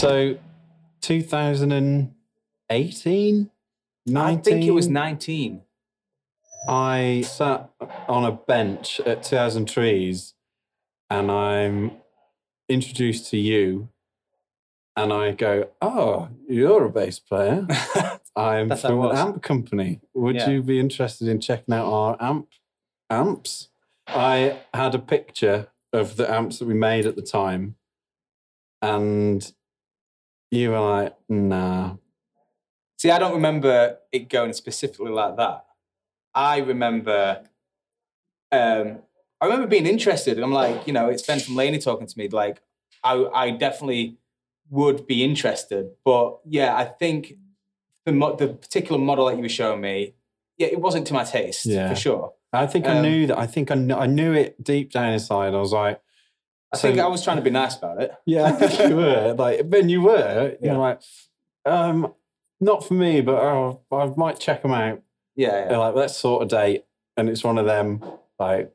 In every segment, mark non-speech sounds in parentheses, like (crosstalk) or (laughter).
So, 2018, 19. I think it was 19. I sat on a bench at 2000 Trees and I'm introduced to you. And I go, Oh, you're a bass player. (laughs) I'm That's how it from an amp company. Would Yeah. you be interested in checking out our amp amps? I had a picture of the amps that we made at the time. And you were like, Nah. See, I don't remember it going specifically like that. I remember, um, I remember being interested. And I'm like, you know, it's Ben from Laney talking to me. Like, I, I definitely would be interested. But yeah, I think the mo- the particular model that you were showing me, yeah, it wasn't to my taste Yeah. for sure. I think I Um, knew that. I think I, kn- I knew it deep down inside. I was like, I So- think I was trying to be nice about it. (laughs) Yeah, I think you were. Like, when you were, you're like, um, not for me, but oh, I might check them out. Yeah, They're yeah. like, let's sort a date. And it's one of them, like,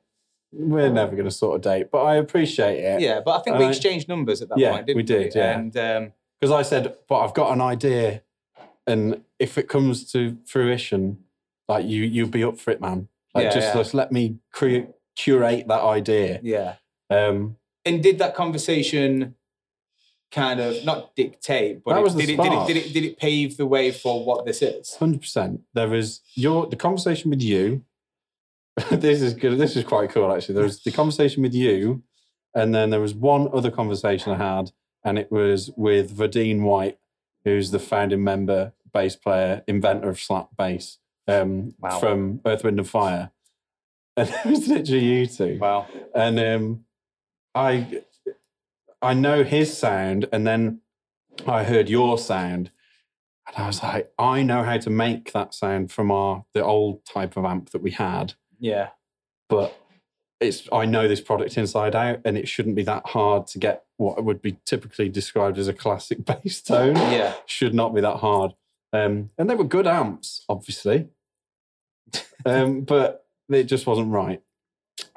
we're never going to sort a date, but I appreciate it. Yeah, but I think we Uh, exchanged numbers at that yeah, point, didn't we did, yeah. And um, Because I said, but I've got an idea. And if it comes to fruition, like, you, you'll be up for it, man. Like, Yeah, just, yeah. just let me cre- curate that idea. yeah. Um, And did that conversation kind of not dictate, but That it- was the did, it, did, it, did it did it pave the way for what this is? Hundred percent. There was your the conversation with you. (laughs) this is good. This is quite cool actually. There was the conversation with you, and then there was one other conversation I had, and it was with Verdine White, who's the founding member, bass player, inventor of slap bass um, Wow. from Earth, Wind and Fire. (laughs) And it was literally you two. Wow. And um, I I know his sound, and then I heard your sound, and I was like, I know how to make that sound from our the old type of amp that we had, Yeah. but it's I know this product inside out, and it shouldn't be that hard to get what would be typically described as a classic (laughs) bass tone. Yeah. Should not be that hard. Um, and they were good amps, obviously, um, but it just wasn't right.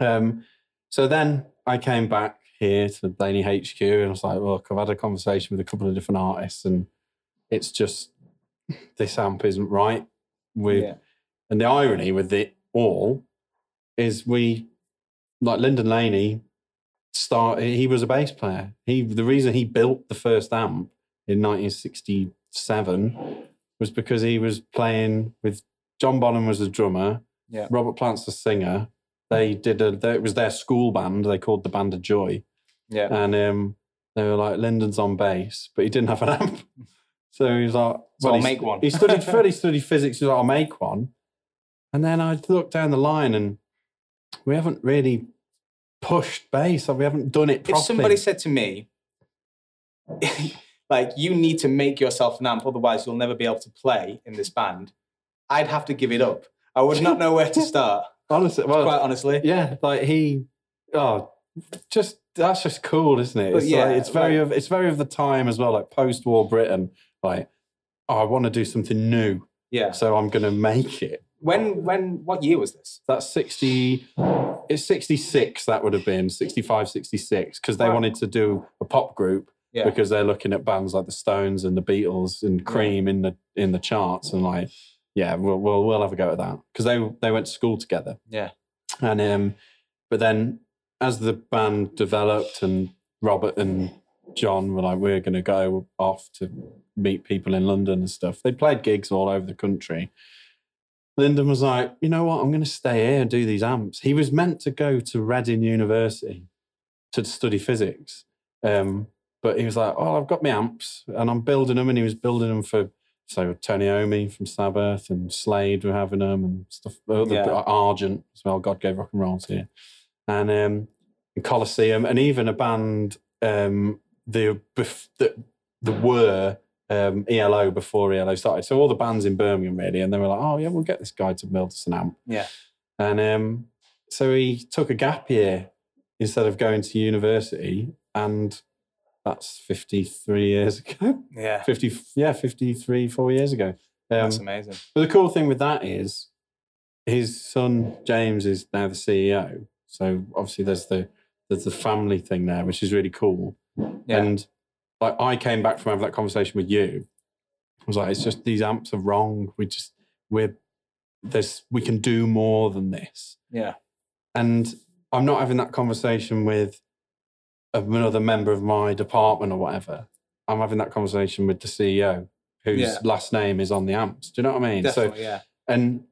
Um, so then I came back here to the Laney HQ and I was like, look, I've had a conversation with a couple of different artists and it's just this amp isn't right. With Yeah. and the irony with it all is we like Lyndon Laney start he was a bass player. He the reason he built the first amp in 1967 was because he was playing with John Bonham was the drummer, Yeah. Robert Plant's the singer. They did a they, it was their school band. They called the Band of Joy, Yeah. and um, they were like Lyndon's on bass, but he didn't have an amp. (laughs) So he was like, So I'll he- make one. He studied (laughs) he studied physics. He was like, I'll make one. And then I looked down the line, and we haven't really pushed bass. We haven't done it properly. if somebody said to me, (laughs) like, you need to make yourself an amp, otherwise you'll never be able to play in this band, I'd have to give it up. I would not know where to start, honestly, well, quite honestly. yeah, like he, oh, just that's just cool, isn't it? But It's yeah, like, it's very like- of it's very of the time as well, like post-war Britain. Like, oh, I want to do something new, Yeah. so I'm going to make it. When, when, what year was this? That's 60, it's 66, that would have been 65, 66, because they Wow. wanted to do a pop group Yeah. because they're looking at bands like the Stones and the Beatles and Cream in the in the charts and like, yeah, we'll we'll, we'll have a go at that because they they went to school together. Yeah. And um, but then as the band developed and Robert and John were like, we're going to go off to meet people in London and stuff. They played gigs all over the country. Lyndon was like, you know what? I'm going to stay here and do these amps. He was meant to go to Reading University to study physics. Um, but he was like, oh, I've got my amps and I'm building them. And he was building them for, so Tony Iommi from Sabbath and Slade were having them and stuff. Other, Yeah. Argent as well. God gave rock and rolls here. And, um, and Colosseum and even a band, um, the, the, the were um, ELO before ELO started. So all the bands in Birmingham really, and they were like, "Oh yeah, we'll get this guy to build us an amp." Yeah. And um, so he took a gap year instead of going to university, and that's fifty-three years (laughs) ago. Yeah. Fifty, yeah, fifty-three, four years ago. Um, That's amazing. but the cool thing with that is his son James is now the CEO. So obviously there's the there's the family thing there, which is really cool. Yeah. And like I came back from having that conversation with you. I was like, it's just these amps are wrong. We just we're there's we can do more than this. Yeah. And I'm not having that conversation with another member of my department or whatever. I'm having that conversation with the CEO, whose Yeah. last name is on the amps. Do you know what I mean? So yeah. and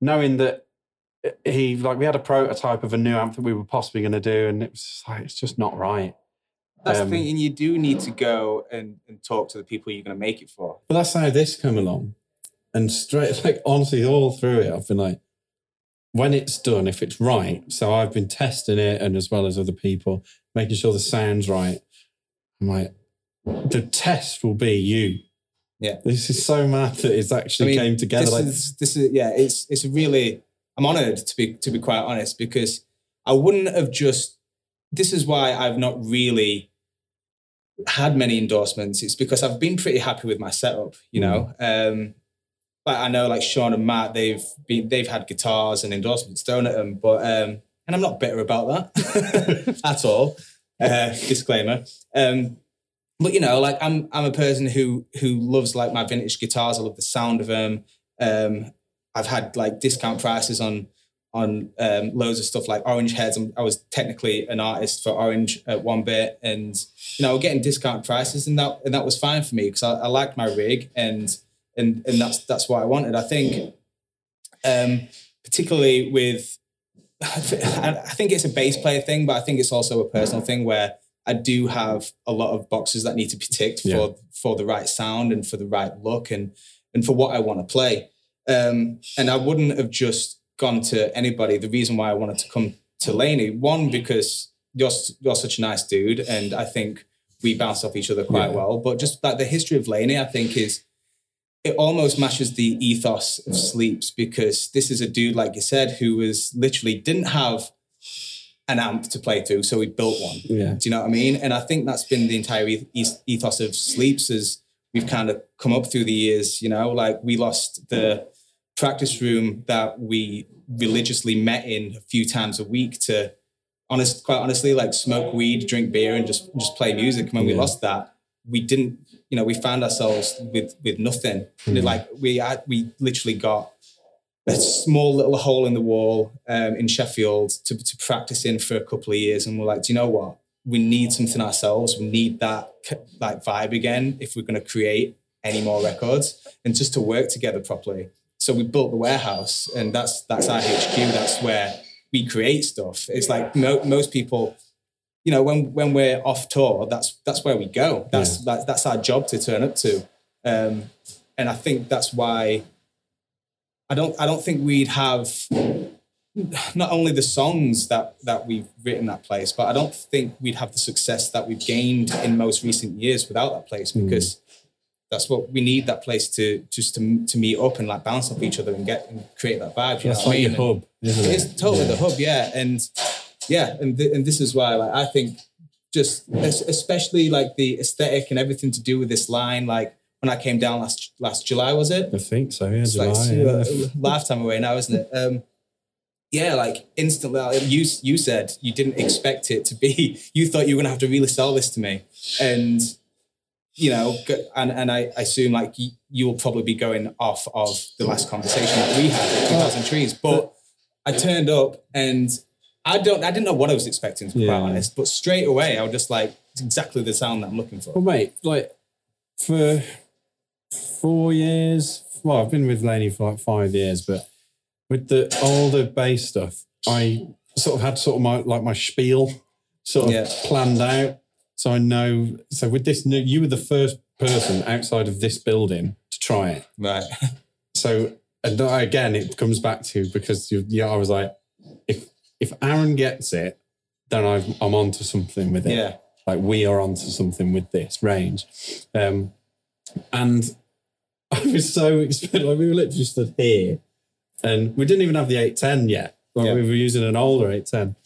knowing that he like we had a prototype of a new amp that we were possibly going to do, and it was like it's just not right. That's um, the thing, and you do need to go and, and talk to the people you're going to make it for. But that's how this came along, and straight (laughs) like honestly, all through it, I've been like, when it's done, if it's right. So I've been testing it, and as well as other people, making sure the sound's right. I'm like, the test will be you. Yeah. This is so mad that it's actually I mean, came together. This Like, is this is yeah. It's it's really. I'm honoured to be to be quite honest because I wouldn't have just. This is why I've not really had many endorsements. It's because I've been pretty happy with my setup. You know, um, but I know like Sean and Matt, they've been they've had guitars and endorsements thrown at them, but um, and I'm not bitter about that (laughs) at all. Uh, disclaimer. Um, but you know, like I'm I'm a person who who loves like my vintage guitars. I love the sound of them. Um, I've had like discount prices on on um, loads of stuff like Orange Heads. I was technically an artist for Orange at one bit, and you know, getting discount prices, and that and that was fine for me because I, I liked my rig, and and and that's that's what I wanted. I think, um, particularly with, I I think it's a bass player thing, but I think it's also a personal thing where I do have a lot of boxes that need to be ticked Yeah. for for the right sound and for the right look and and for what I want to play. Um, and I wouldn't have just gone to anybody. The reason why I wanted to come to Laney, one because you're you're such a nice dude, and I think we bounce off each other quite Yeah. well. But just like the history of Laney, I think is it almost matches the ethos of Sleeps because this is a dude, like you said, who was literally didn't have an amp to play through, so he built one. yeah, Do you know what I mean? And I think that's been the entire eth- eth- ethos of Sleeps as we've kind of come up through the years, you know, like we lost the practice room that we religiously met in a few times a week to honest quite honestly like smoke weed, drink beer and just just play music. And when we lost that, we didn't, you know, we found ourselves with with nothing. Mhm. Like we had, we literally got a small little hole in the wall um, in Sheffield to, to practice in for a couple of years. And we're like, do you know what? We need something ourselves. We need that like vibe again if we're going to create any more records and just to work together properly. So we built the warehouse, and that's that's our HQ. That's where we create stuff. It's like mo- most people, you know, when when we're off tour, that's that's where we go. That's that, that's our job to turn up to, um, and I think that's why I don't I don't think we'd have not only the songs that that we've written that place, but I don't think we'd have the success that we've gained in most recent years without that place Mm. because that's what we need that place to just to, to meet up and like bounce off each other and get and create that vibe. You that's know like I your mean? hub, isn't it? It's totally Yeah. the hub, yeah, and yeah, and th- and this is why like I think just es- especially like the aesthetic and everything to do with this line. Like when I came down last last July, was it? I think so. Yeah, It's July. like yeah. lifetime away now, isn't it? Um, yeah, like instantly. like, You you said you didn't expect it to be. (laughs) You thought you were gonna have to really sell this to me, and you know, and and I, I assume like you, you will probably be going off of the last conversation that we had at 2000 trees, but I turned up and I don't I didn't know what I was expecting to be quite honest, but straight away I was just like it's exactly the sound that I'm looking for. Well, mate, like for four years, well, I've been with Laney for like five years, but with the older bass stuff, I sort of had sort of my like my spiel sort of Yeah. planned out. So I know. So with this new, you were the first person outside of this building to try it. Right. (laughs) So and again, it comes back to because you, yeah, I was like, if if Aaran gets it, then I've, I'm on to something with it yeah. like we are onto something with this range. Um, and (laughs) I was so excited. Like we were literally stood here and we didn't even have the 810 yet. Like Yeah. we were using an older 810.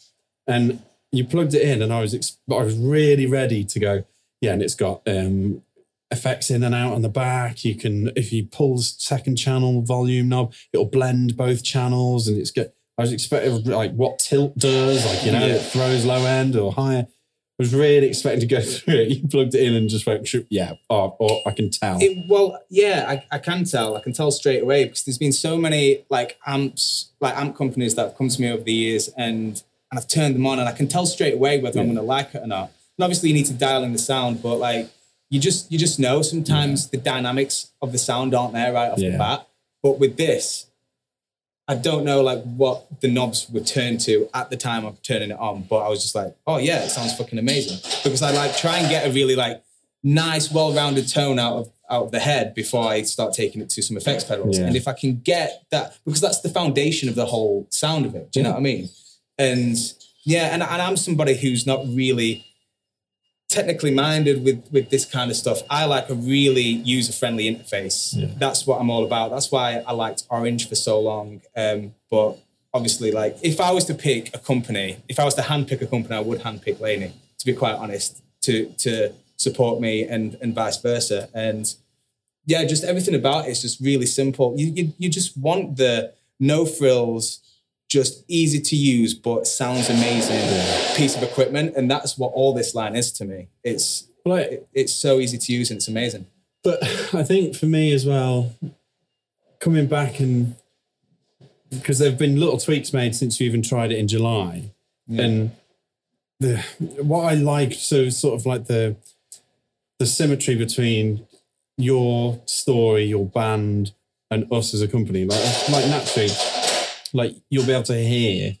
And you plugged it in and I was ex- I was really ready to go, yeah, and it's got um effects in and out on the back. You can if you pull the second channel volume knob, it'll blend both channels and it's got I was expecting like what tilt does, like you know, Yeah. it throws low end or higher. I was really expecting to go (laughs) through it. You plugged it in and just went, yeah, oh, or I can tell. It, well, yeah, I, I can tell. I can tell straight away because there's been so many like amps, like amp companies that have come to me over the years, and and I've turned them on, and I can tell straight away whether I'm going to like it or not. And obviously, you need to dial in the sound, but like you just you just know sometimes the dynamics of the sound aren't there right off Yeah. the bat. But with this, I don't know like what the knobs were turned to at the time of turning it on, but I was just like, oh yeah, it sounds fucking amazing. Because I like try and get a really like nice, well-rounded tone out of out of the head before I start taking it to some effects pedals. Yeah. And if I can get that, because that's the foundation of the whole sound of it. Do you know what I mean? And yeah, and, and I'm somebody who's not really technically minded with with this kind of stuff. I like a really user friendly interface. Yeah. That's what I'm all about. That's why I liked Orange for so long. Um, but obviously, like if I was to pick a company, if I was to handpick a company, I would handpick Laney. To be quite honest, to to support me and and vice versa. And yeah, just everything about it is just really simple. You you, you just want the no frills. Just easy to use, but sounds amazing piece of equipment, and that's what all this line is to me. It's like, it- it's so easy to use and it's amazing. but I think for me as well, coming back and because there have been little tweaks made since you even tried it in July, and the what I liked so sort of like the the symmetry between your story, your band, and us as a company. Like like naturally, like you'll be able to hear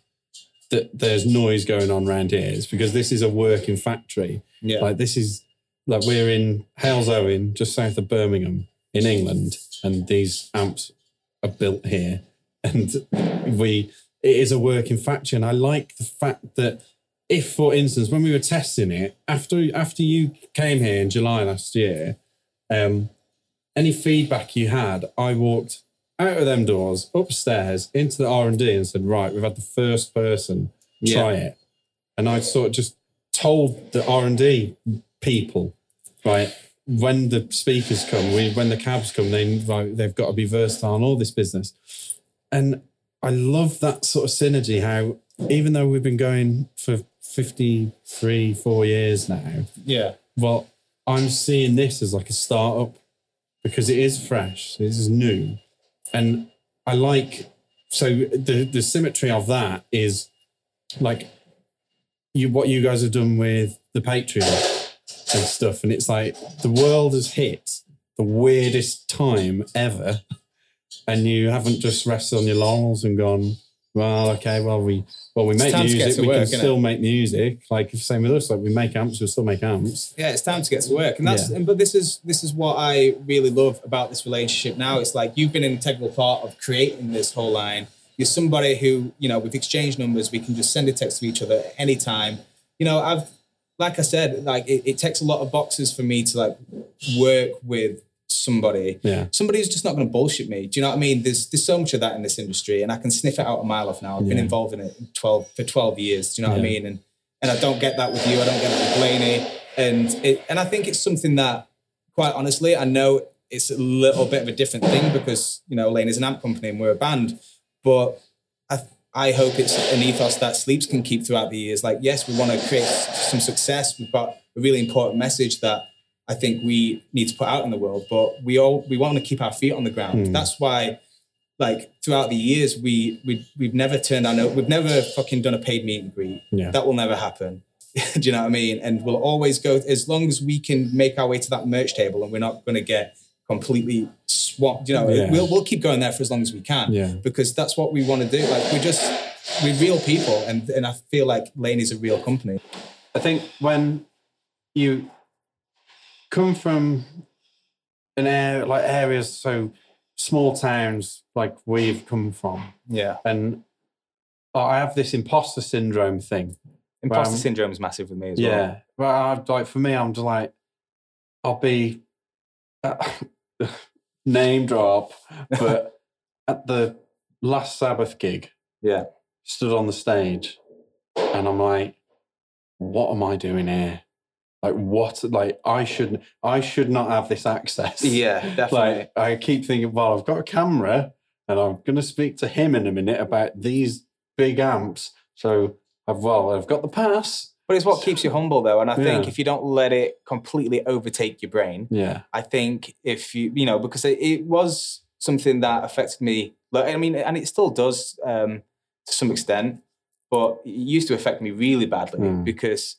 that there's noise going on around here. It's because this is a working factory. Yeah, Like this is like we're in Halesowen, just south of Birmingham in England, and these amps are built here. (laughs) And we it is a working factory. And I like the fact that if, for instance, when we were testing it, after after you came here in July last year, um, any feedback you had, I walked out of them doors, upstairs, into the R and D, and said, "Right, we've had the first person try it," and I sort of just told the R and D people, right, when the speakers come, we, when the cabs come, they like, they've got to be versatile and all this business, and I love that sort of synergy. How even though we've been going for fifty three, four years now, yeah, well, I'm seeing this as like a startup because it is fresh, this is new, and I like so the the symmetry of that is like you what you guys have done with the Patreon and stuff, and it's like the world has hit the weirdest time ever, and you haven't just rested on your laurels and gone. Well, okay. Well, we well we make music. We work, can still make music. Like same with us. Like we make amps. We still make amps. yeah. It's time to get to work, and that's Yeah. and, but this is this is what I really love about this relationship. Now it's like you've been an integral part of creating this whole line. You're somebody who you know we've exchanged numbers. We can just send a text to each other at any time. You know, I've like I said, like it, it takes a lot of boxes for me to like work with somebody Yeah. somebody who's just not going to bullshit me. Do you know what I mean? There's there's so much of that in this industry, and I can sniff it out a mile off now. I've been involved in it twelve for twelve years. Do you know what I mean? And and I don't get that with you. I don't get that with Laney. And it and I think it's something that, quite honestly, I know it's a little bit of a different thing because you know Lane is an amp company and we're a band, but I I hope it's an ethos that Sleeps can keep throughout the years. Like, yes, we want to create some success. We've got a really important message that I think we need to put out in the world, but we all we want to keep our feet on the ground. Hmm. That's why, like throughout the years, we we we've never turned our no, we've never fucking done a paid meet and greet. Yeah. That will never happen. (laughs) Do you know what I mean? And we'll always go as long as we can make our way to that merch table, and we're not going to get completely swamped. You know, Yeah. we'll we'll keep going there for as long as we can Yeah. because that's what we want to do. Like we're just we're real people, and and I feel like Lane is a real company. I think when you come from an area like areas so small towns like we've come from, Yeah, and I have this imposter syndrome thing. imposter syndrome is massive with me as well. Yeah, well, I, like for me, I'm just like, I'll be (laughs) name drop, but (laughs) at the last Sabbath gig, Yeah, stood on the stage, and I'm like, what am I doing here? Like what? Like I should, I should not have this access. yeah, (laughs) definitely. Like I keep thinking, well, I've got a camera, and I'm going to speak to him in a minute about these big amps. So I've well, I've got the pass. But it's what keeps you humble, though. And I think Yeah. if you don't let it completely overtake your brain, Yeah. I think if you, you know, because it, it was something that affected me. Like, I mean, and it still does um, to some extent, but it used to affect me really badly Mm. because,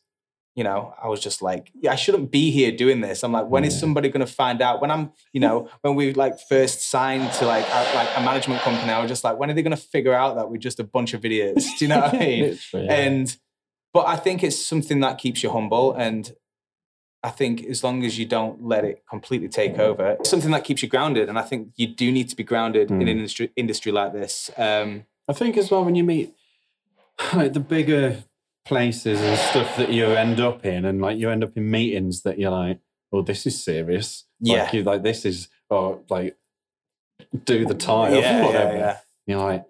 you know, I was just like, yeah, I shouldn't be here doing this. I'm like, when is somebody going to find out? When I'm, you know, (laughs) when we like first signed to like a, like a management company, I was just like, when are they going to figure out that we're just a bunch of idiots? (laughs) Do you know what I mean? Yeah. And but I think it's something that keeps you humble and I think as long as you don't let it completely take over, it's something that keeps you grounded. And I think you do need to be grounded in an Mm. industry industry like this. Um, I think as well when you meet (sighs) like the bigger places and stuff that you end up in, and like you end up in meetings that you're like, "Oh, this is serious." Yeah. like, you like this is or like do the tie yeah, or yeah, whatever. yeah. You're like,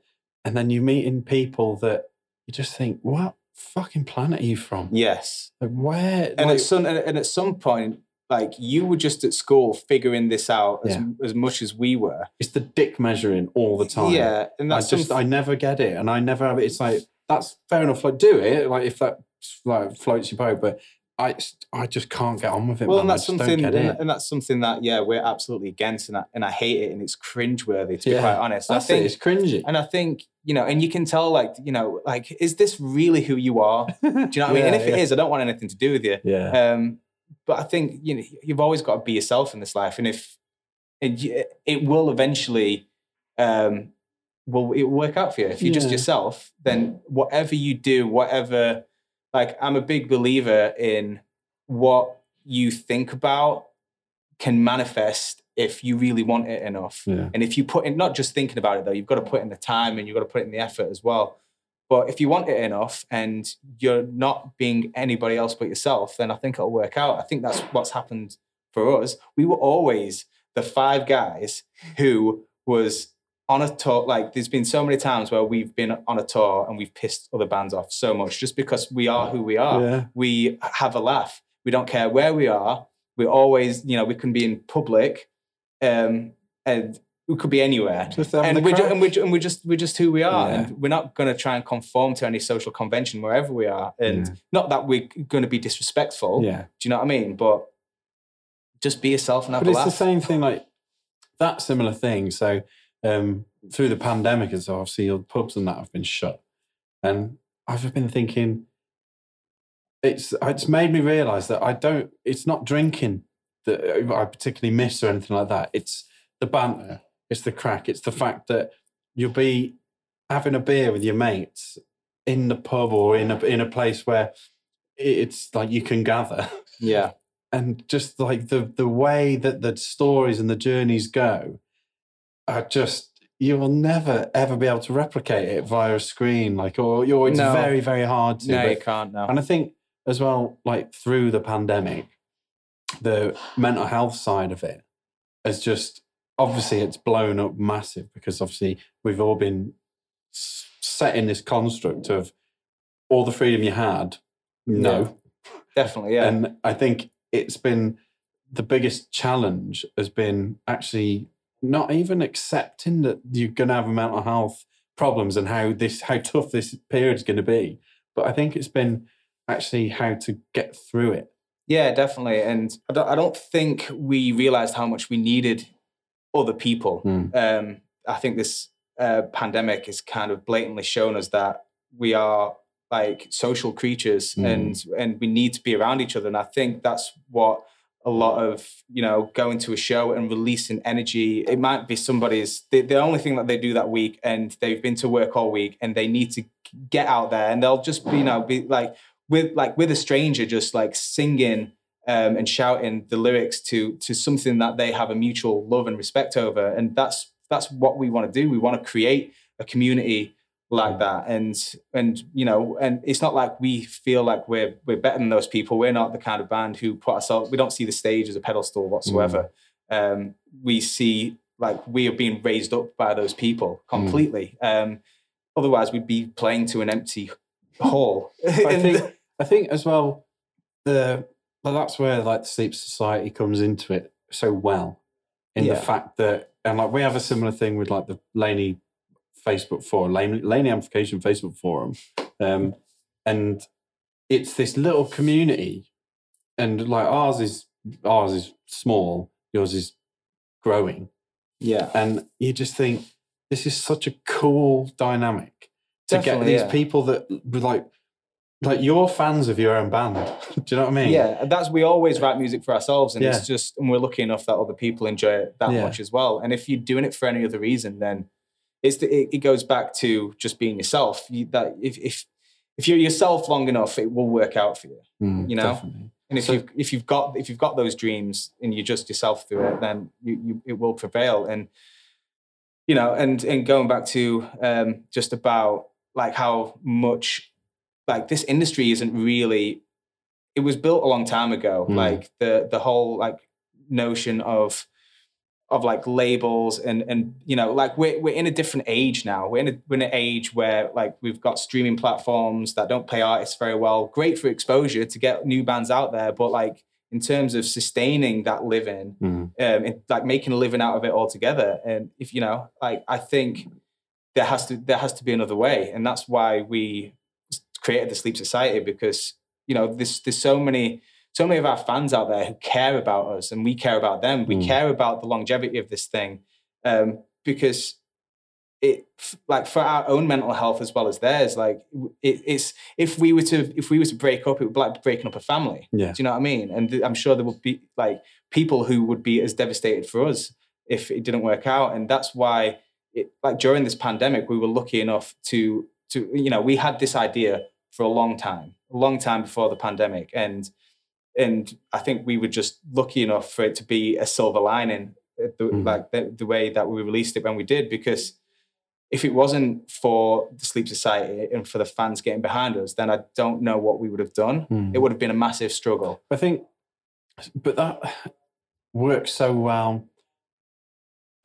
and then you meet in people that you just think, "What fucking planet are you from? Yes. Like, where?" And like, at some and at some point, like you were just at school figuring this out as, Yeah. as much as we were. it's the dick measuring all the time. Yeah. And I that's just some- I never get it, and I never have it. It's like that's fair enough. Like do it, like if that like floats your boat, but I I just can't get on with it. well, man. and that's something, and, and that's something that yeah we're absolutely against, and I, and I hate it, and it's cringeworthy to be Yeah. quite honest. That's I think, it. It's cringy. and I think you know, and you can tell like you know, like is this really who you are? (laughs) Do you know what I mean? And if it is, I don't want anything to do with you. yeah, Um, but I think you know you've always got to be yourself in this life, and if it, it will eventually, um, will it will work out for you. If you're just yourself, then whatever you do, whatever, like I'm a big believer in what you think about can manifest if you really want it enough. yeah, And if you put in, not just thinking about it though, you've got to put in the time and you've got to put in the effort as well. But if you want it enough and you're not being anybody else but yourself, then I think it'll work out. I think that's what's happened for us. We were always the five guys who was on a tour. Like there's been so many times where we've been on a tour and we've pissed other bands off so much just because we are who we are yeah. we have a laugh. We don't care where we are. We're always, you know, we can be in public, um, and we could be anywhere. And we're, ju- and, we're, ju- and we're just we're just who we are, Yeah. and we're not going to try and conform to any social convention wherever we are. And Yeah. not that we're going to be disrespectful. yeah. Do you know what I mean? But just be yourself and have But a it's the same thing, like that similar thing. So um, through the pandemic, as obviously all the pubs and that have been shut, and I've been thinking, it's it's made me realise that I don't. It's not drinking that I particularly miss or anything like that. It's the banter. It's the crack. It's the fact that you'll be having a beer with your mates in the pub or in a in a place where it's like you can gather Yeah, (laughs) and just like the the way that the stories and the journeys go are just you will never ever be able to replicate it via a screen like or, or it's No. very very hard to no, you can't. No. and i think as well like through the pandemic the mental health side of it has just obviously it's blown up massive because obviously we've all been set in this construct of all the freedom you had no Definitely, yeah. and I think it's been the biggest challenge has been actually not even accepting that you're going to have mental health problems and how this how tough this period is going to be. But I think it's been actually how to get through it. Yeah, definitely. And I don't, I don't think we realized how much we needed other people. Mm. Um, I think this uh, pandemic has kind of blatantly shown us that we are like social creatures Mm. and and we need to be around each other. And I think that's what a lot of you know going to a show and releasing energy. It might be somebody's the, the only thing that they do that week and they've been to work all week and they need to get out there and they'll just be you know be like with like with a stranger just like singing um, and shouting the lyrics to to something that they have a mutual love and respect over. And that's that's what we want to do. We want to create a community like that. And and you know and it's not like we feel like we're we're better than those people. We're not the kind of band who put ourselves we don't see the stage as a pedestal whatsoever. Um we see like we are being raised up by those people completely. Um otherwise we'd be playing to an empty hall. (laughs) I think I think as well the well, that's where like the sleep society comes into it so well. In Yeah. the fact that and like we have a similar thing with like the Laney Facebook forum, Laney, Laney Amplification Facebook forum, um, and it's this little community, and like ours is ours is small, yours is growing, Yeah. and you just think this is such a cool dynamic to get these yeah. people that like like you're fans of your own band. (laughs) Do you know what I mean? Yeah, that's we always write music for ourselves, and Yeah. it's just and we're lucky enough that other people enjoy it that Yeah. much as well. And if you're doing it for any other reason, then it's the, it, it goes back to just being yourself. You, that if if if you're yourself long enough, it will work out for you. Mm, You know? definitely. And if So- you've if you've got if you've got those dreams and you just yourself through it, then you, you it will prevail. And you know, and and going back to um, just about like how much like this industry isn't really. It was built a long time ago. Mm. Like the the whole like notion of of like labels and and you know like we're we're in a different age now. We're in a, we're in an age where like we've got streaming platforms that don't pay artists very well. Great for exposure to get new bands out there, but like in terms of sustaining that living, Mm. um, and like making a living out of it altogether. And if you know, like I think there has to there has to be another way, and that's why we created the Sleep Society because you know there's there's so many so many of our fans out there who care about us and we care about them. We Mm. care about the longevity of this thing um, because it like for our own mental health as well as theirs. Like it, it's if we were to if we were to break up, it would be like breaking up a family. Yeah. Do you know what I mean? And th- I'm sure there would be like people who would be as devastated for us if it didn't work out. And that's why, it, like during this pandemic, we were lucky enough to to you know we had this idea for a long time, a long time before the pandemic, and and I think we were just lucky enough for it to be a silver lining, uh, the, Mhm. like the, the way that we released it when we did, because if it wasn't for the Sleep Society and for the fans getting behind us, then I don't know what we would have done. Mm. It would have been a massive struggle. I think, but that works so well.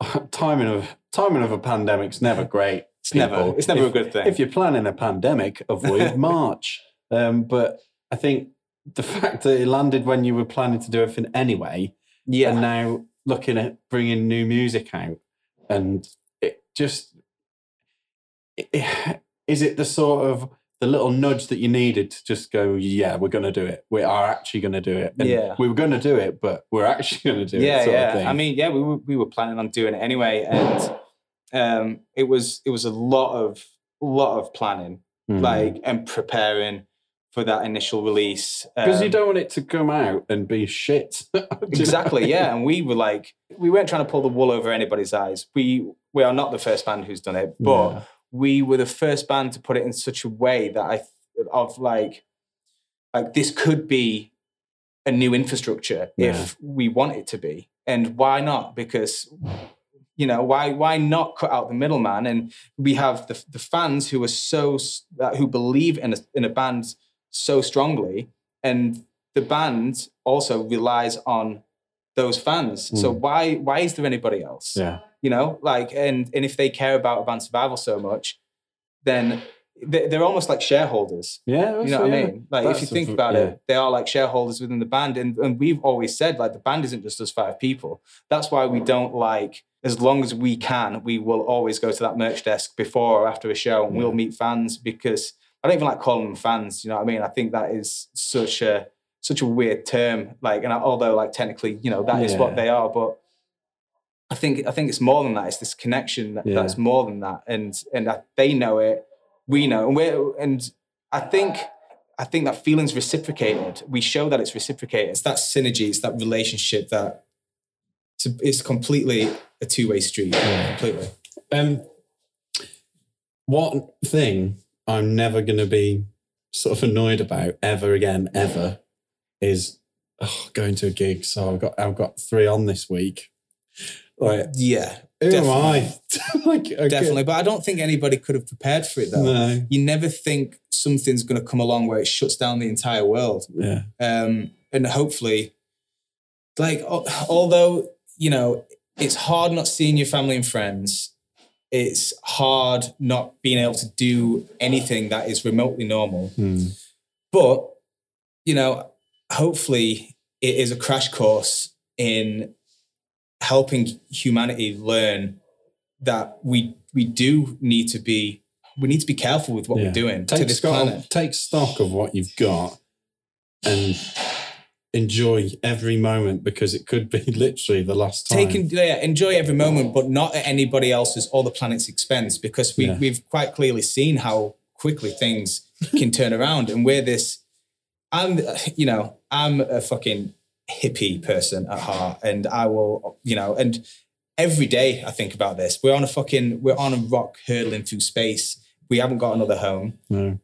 (laughs) timing of timing of a pandemic's never great. It's never it's never If- a good thing. If you're planning a pandemic, avoid (laughs) March. Um, but I think the fact that it landed when you were planning to do everything anyway, yeah, and now looking at bringing new music out, and it just i- is it the sort of the little nudge that you needed to just go, yeah, we're going to do it. We are actually going to do it. And Yeah. we were going to do it, but we're actually (laughs) going to do yeah, it. sort of yeah. thing. I mean, yeah, we were, we were planning on doing it anyway, and um, it was it was a lot of lot of planning, Mm. like and preparing for that initial release. because you Um, don't want it to come out and be shit. (laughs) Exactly yeah and we were like we weren't trying to pull the wool over anybody's eyes we we are not the first band who's done it but Yeah. we were the first band to put it in such a way that i of like like this could be a new infrastructure Yeah. if we want it to be and why not because you know why why not cut out the middleman and we have the, the fans who are so who believe in a, in a band so strongly and the band also relies on those fans so why why is there anybody else yeah. you know like and and if they care about band survival so much then they- they're almost like shareholders Yeah. you know what I mean? Like if you think about yeah. it, they are like shareholders within the band, and and we've always said like the band isn't just us five people. That's why we don't like. As long as we can, we will always go to that merch desk before or after a show, and we'll meet fans because I don't even like calling them fans. You know what I mean? I think that is such a such a weird term. Like, and although like technically, you know, that is Yeah. what they are, but I think I think it's more than that. It's this connection that, Yeah. that's more than that, and and that they know it, we know, and we're and I think I think that feeling's reciprocated. We show that it's reciprocated. It's that synergy. It's that relationship that it's, it's completely a two way street. Yeah. Completely. Um, one thing I'm never going to be sort of annoyed about ever again, ever, is oh, going to a gig. So I've got I've got three on this week. Like, Yeah, who Definitely. am I? (laughs) like, okay. definitely. But I don't think anybody could have prepared for it though. No. You never think something's going to come along where it shuts down the entire world. Yeah. um, and hopefully, like although you know it's hard not seeing your family and friends, it's hard not being able to do anything that is remotely normal. Hmm. But you know, hopefully, it is a crash course in helping humanity learn that we we do need to be we need to be careful with what Yeah. we're doing to this stock, planet. take stock of what you've got and enjoy every moment because it could be (laughs) literally the last time. Take and yeah, enjoy every moment, but not at anybody else's or the planet's expense, because we Yeah. we've quite clearly seen how quickly things can turn around, and we're this. I'm, you know, I'm a fucking hippie person at heart, and I will, you know, and every day I think about this. We're on a fucking, we're on a rock hurtling through space. We haven't got another home, no,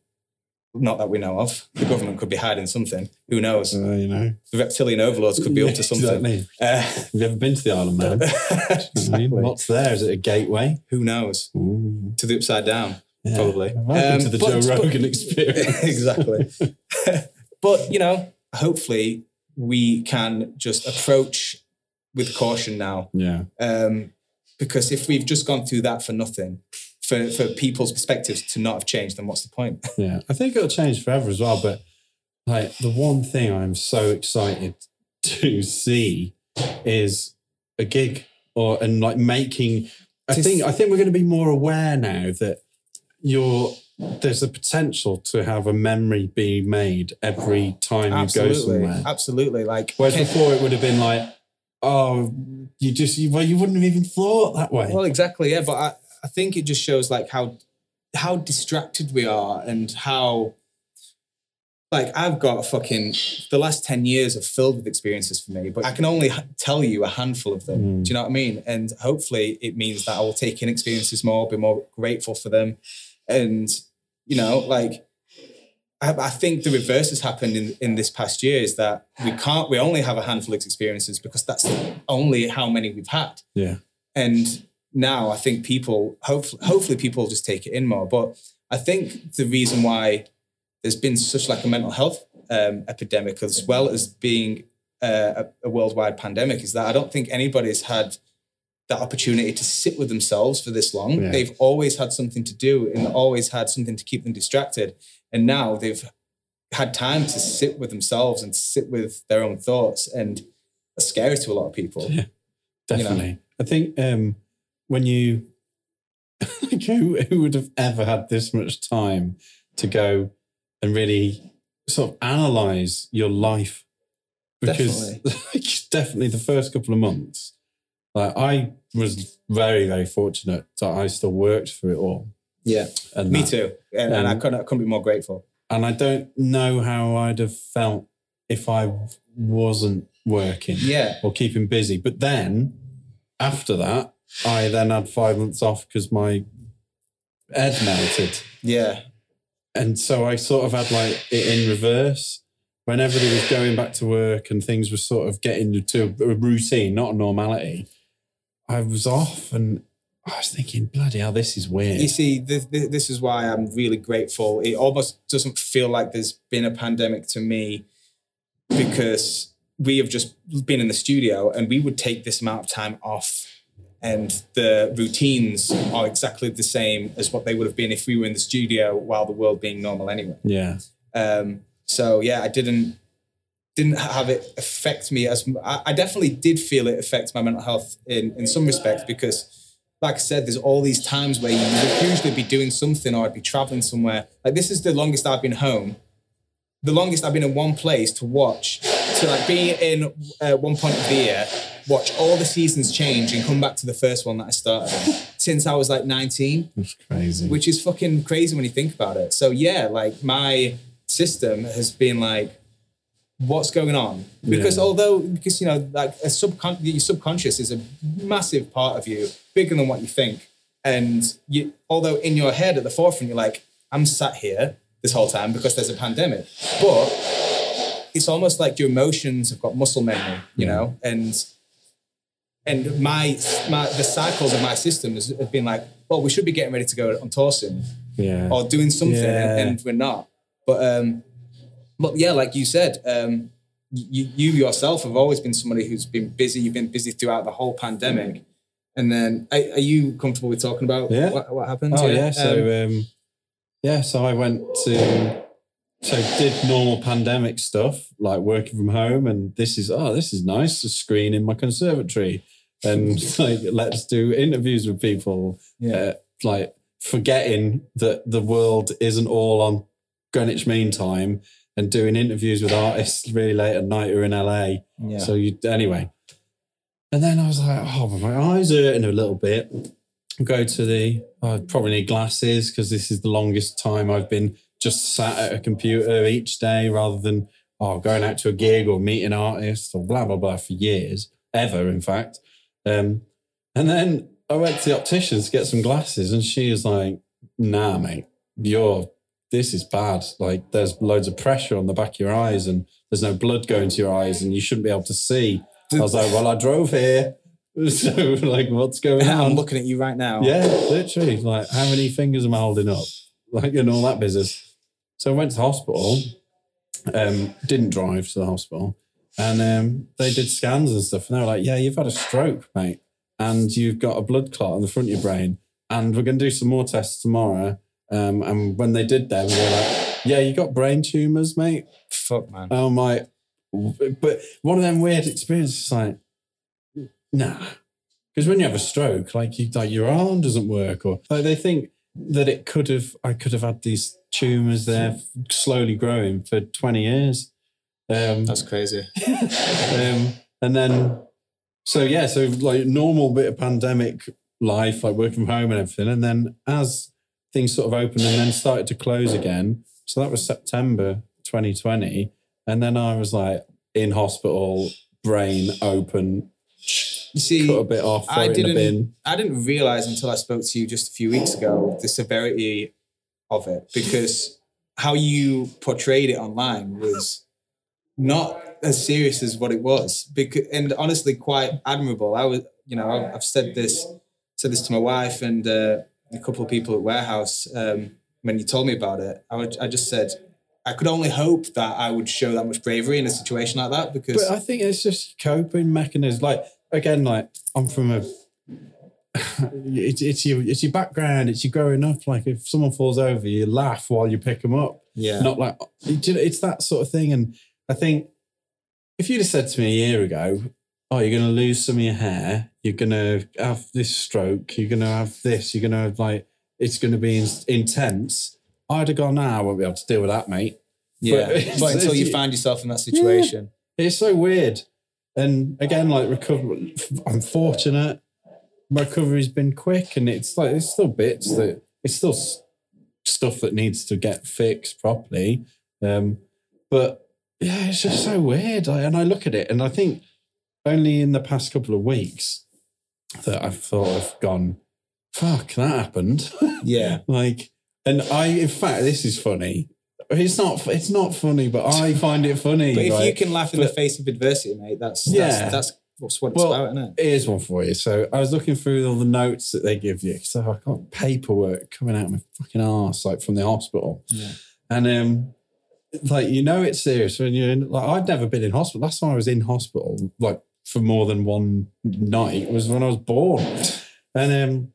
not that we know of. The government could be hiding something. Who knows? uh, you know. The reptilian overlords could be up to something. Exactly. Uh, Have you ever been to the Isle of Man? (laughs) Exactly. what's there? Is it a gateway? Who knows? Ooh, To the upside down. yeah. Probably. Welcome Um, to the but- Joe but- Rogan (laughs) experience. (laughs) exactly. but you know, hopefully we can just approach with caution now, yeah. um, because if we've just gone through that for nothing, for for people's perspectives to not have changed, then what's the point? (laughs) Yeah, I think it'll change forever as well. But like the one thing I'm so excited to see is a gig or and like making. I Just- think I think we're going to be more aware now that you're there's a potential to have a memory be made every time you go absolutely, somewhere. absolutely. Like, Whereas before it would have been like, oh, you just you, well, you wouldn't have even thought that way. well, exactly, yeah. But I, think it just shows like how how distracted we are and how like I've got a fucking the last 10 years are filled with experiences for me, but I can only tell you a handful of them. Mm. Do you know what I mean? And hopefully it means that I will take in experiences more, be more grateful for them. And, you know, like I, I think the reverse has happened in, in this past year is that we can't, we only have a handful of experiences because that's only how many we've had. yeah, And now I think people, hopefully, hopefully people just take it in more. But I think the reason why there's been such like a mental health um, epidemic as well as being uh, a, a worldwide pandemic is that I don't think anybody's had that opportunity to sit with themselves for this long. Yeah. They've always had something to do and always had something to keep them distracted. And now they've had time to sit with themselves and sit with their own thoughts. And that's scary to a lot of people. Yeah. definitely. I think um, when you (laughs) like who who would have ever had this much time to go and really sort of analyze your life because definitely, (laughs) definitely the first couple of months like I was very very fortunate that I still worked through it all Yeah. and Me that. too. And, and I couldn't, I couldn't be more grateful. and I don't know how I'd have felt if I wasn't working Yeah. or keeping busy. But then after that, I then had five months off because my head melted. Yeah. And so I sort of had like it in reverse. When everybody was going back to work and things were sort of getting to a routine, not a normality, I was off and I was thinking, bloody hell, this is weird. You see, this, this is why I'm really grateful. It almost doesn't feel like there's been a pandemic to me because we have just been in the studio and we would take this amount of time off and the routines are exactly the same as what they would have been if we were in the studio while the world being normal anyway. yeah. Um, so yeah, I didn't didn't have it affect me as I definitely did feel it affect my mental health in in some respects because, like I said, there's all these times where you would usually be doing something or I'd be traveling somewhere. Like this is the longest I've been home, the longest I've been in one place to watch to like be in uh, one point of the year, watch all the seasons change and come back to the first one that I started since I was like 19 That's crazy. which is fucking crazy when you think about it. So yeah, like my system has been like, what's going on? Because Yeah. although because you know like a subcon- your subconscious is a massive part of you, bigger than what you think, and you although in your head at the forefront you're like, I'm sat here this whole time because there's a pandemic, but it's almost like your emotions have got muscle memory, you know, and and my, my the cycles of my system has, have been like, well, we should be getting ready to go on tour soon yeah. or doing something Yeah. and, and we're not. But um, but yeah, like you said, um, you you yourself have always been somebody who's been busy. You've been busy throughout the whole pandemic. And then, are, are you comfortable with talking about Yeah. what, what happened? Oh yeah, Um, so um, yeah, so I went to so did normal pandemic stuff like working from home, and this is oh this is nice, a screen in my conservatory, and (laughs) like let's do interviews with people, yeah, uh, like forgetting that the world isn't all on Greenwich Mean Time and doing interviews with artists really late at night or in LA. Yeah. So you anyway. And then I was like, oh, my eyes are hurting a little bit. Go to the, I probably need glasses because this is the longest time I've been just sat at a computer each day rather than oh, going out to a gig or meeting artists or blah, blah, blah for years, ever, in fact. Um, and then I went to the opticians to get some glasses and she was like, nah, mate, you're, this is bad. Like there's loads of pressure on the back of your eyes and there's no blood going to your eyes and you shouldn't be able to see. I was like, well, I drove here. (laughs) So like, what's going on? I'm looking at you right now. Yeah, literally. Like, how many fingers am I holding up? Like, and all that business. So I went to the hospital, um, didn't drive to the hospital, and um, they did scans and stuff. And they were like, yeah, you've had a stroke, mate. And you've got a blood clot in the front of your brain. And we're going to do some more tests tomorrow. Um, and when they did them, they were like, yeah, you got brain tumors, mate. Fuck, man. Oh my! but one of them weird experiences, like, nah. Because when you have a stroke, like you, like your arm doesn't work, or like they think that it could have, I could have had these tumors there slowly growing for 20 years. Um, That's crazy. um, and then, so yeah, so like normal bit of pandemic life, like working from home and everything. And then as things sort of opened and then started to close again, so that was September 2020. And then I was like in hospital, brain open, You see, cut a bit off, throw I the didn't. bin. I didn't realize until I spoke to you just a few weeks ago the severity of it because how you portrayed it online was not as serious as what it was. Because and honestly, quite admirable. I was, you know, I've, said this said this to my wife and uh, a couple of people at warehouse um, when you told me about it. I, would, I just said. I could only hope that I would show that much bravery in a situation like that because But I think it's just coping mechanisms. Like again, like I'm from a. (laughs) It's, it's your it's your background. It's your growing up. Like if someone falls over, you laugh while you pick them up. yeah, Not like it's that sort of thing. And I think if you'd have said to me a year ago, "Oh, you're going to lose some of your hair. You're going to have this stroke. You're going to have this. You're going to have like it's going to be in, intense," I'd have gone, "Nah, I won't be able to deal with that, mate." yeah. but But, until you find yourself in that situation, It's so weird. And again, like recovery, I'm fortunate. My recovery's been quick, and it's like it's still bits that it's still s- stuff that needs to get fixed properly. Um, but yeah, it's just so weird. I, and I look at it, and I think only in the past couple of weeks that I've thought I've gone, "Fuck, that happened." (laughs) yeah. like, and I, in fact, this is funny. It's not. It's not funny, but I find it funny. But if you can laugh in the face of adversity, mate, that's Yeah. that's, that's what it's Well, about, isn't it? Here's one for you. So I was looking through all the notes that they give you. So I've got paperwork coming out of my fucking ass, like from the hospital. Yeah. And um, like you know it's serious when you're in like I'd never been in hospital. Last time I was in hospital, like for more than one night, was when I was born. And um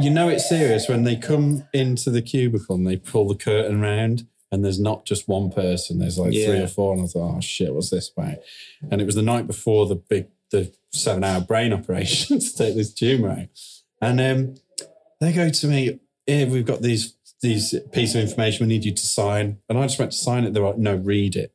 you know it's serious when they come into the cubicle and they pull the curtain round and there's not just one person, there's like three or four. And I thought, oh shit, what's this about? And it was the night before the big the seven hour brain (laughs) operation to take this tumor out. And um they go to me, here we've got these these piece of information we need you to sign. And I just went to sign it. They're like, no, read it.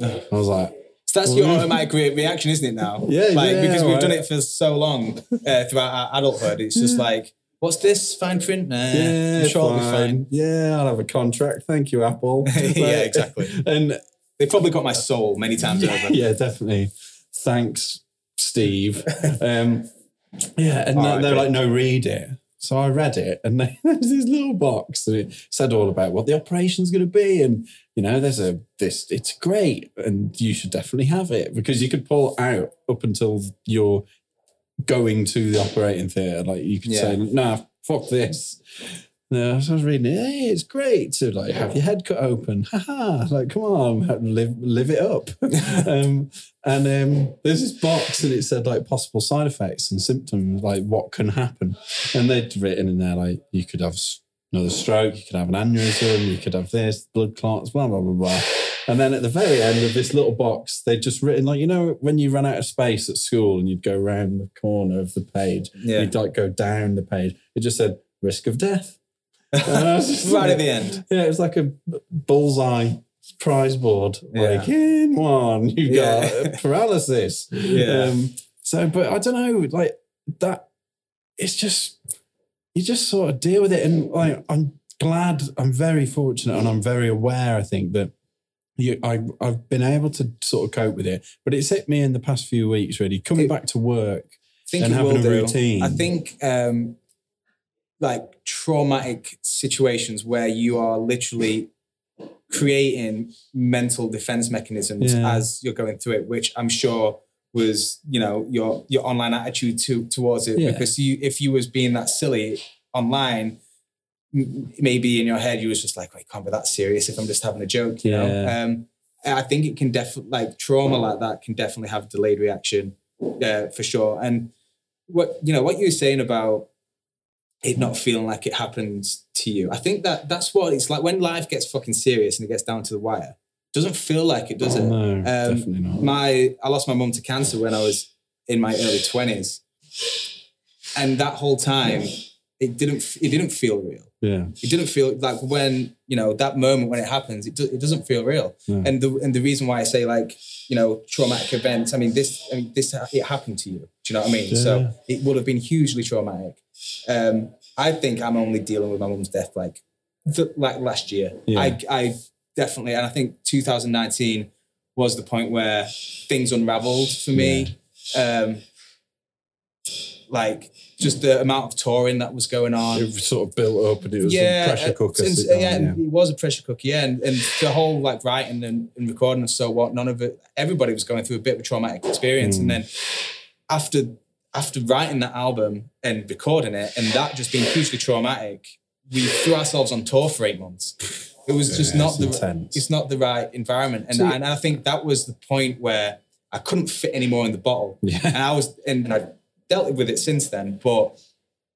I was like, So that's your automatic re- reaction, isn't it? Now, (laughs) Yeah, like yeah, because we've done it for so long uh, throughout our adulthood. It's just like, what's this fine print? Nah, yeah, sure it'll fine. Yeah, I'll have a contract. Thank you, Apple. (laughs) Yeah, exactly. (laughs) And They probably got my soul many times yeah, over. yeah, definitely. Thanks, Steve. (laughs) Um, yeah, and they're like, no, read it. So I read it, and there's this little box that it said all about what the operation's going to be, and you know, there's a this. It's great, and you should definitely have it because you could pull out up until you're going to the operating theatre. Like you could say, nah, fuck this. No, I was reading it. Hey, it's great to like have your head cut open. (laughs) Haha! Like, come on, live live it up. (laughs) um, and um, there's this box, and it said like possible side effects and symptoms, like what can happen. And they'd written in there like you could have another stroke, you could have an aneurysm, you could have this blood clots, blah blah blah blah. And then at the very end of this little box, they'd just written like you know when you run out of space at school and you'd go around the corner of the page, Yeah. you'd like go down the page. It just said risk of death. And I was just (laughs) right like- at the end. Yeah, it was like a bullseye prize board. Like in one, you've Yeah. got (laughs) paralysis. Yeah. Um, so, but I don't know, like that. It's just you just sort of deal with it, and like I'm glad, I'm very fortunate, and I'm very aware. I think that you, I, I've been able to sort of cope with it, but it's hit me in the past few weeks. Really coming It- back to work. And having a do. routine. I think um, like traumatic situations where you are literally creating mental defense mechanisms Yeah. as you're going through it, which I'm sure was you know your your online attitude to towards it Yeah. because you if you was being that silly online maybe in your head you was just like wait can't be that serious if i'm just having a joke you know Yeah. um i think it can definitely like trauma like that can definitely have delayed reaction uh, for sure and what you know what you were saying about it not feeling like it happens to you i think that that's what it's like when life gets fucking serious and it gets down to the wire it doesn't feel like it does it No, Um, definitely not. my I lost my mum to cancer when I was in my early twenties, and that whole time it didn't it didn't feel real. Yeah, It didn't feel like when you know that moment when it happens, it do, it doesn't feel real. No. And the and the reason why I say like you know traumatic events, I mean this I mean this it happened to you. Do you know what I mean? Yeah. So it would have been hugely traumatic. Um, I think I'm only dealing with my mum's death like the, like last year. Yeah. I I definitely and I think 2019 was the point where things unraveled for me. Um, like just the amount of touring that was going on. it sort of built up, and it was a pressure uh, cooker. and- sit down, yeah, yeah. and it was a pressure cooker. Yeah, and, and the whole like writing and, and recording and so what. None of it. Everybody was going through a bit of a traumatic experience, and Mm. then after after writing that album and recording it, and that just being hugely traumatic, we threw ourselves on tour for eight months. It was just Yeah, not it's the intense. it's not the right environment, and See- and I think that was the point where I couldn't fit anymore in the bottle and yeah. I was and I've dealt with it since then, but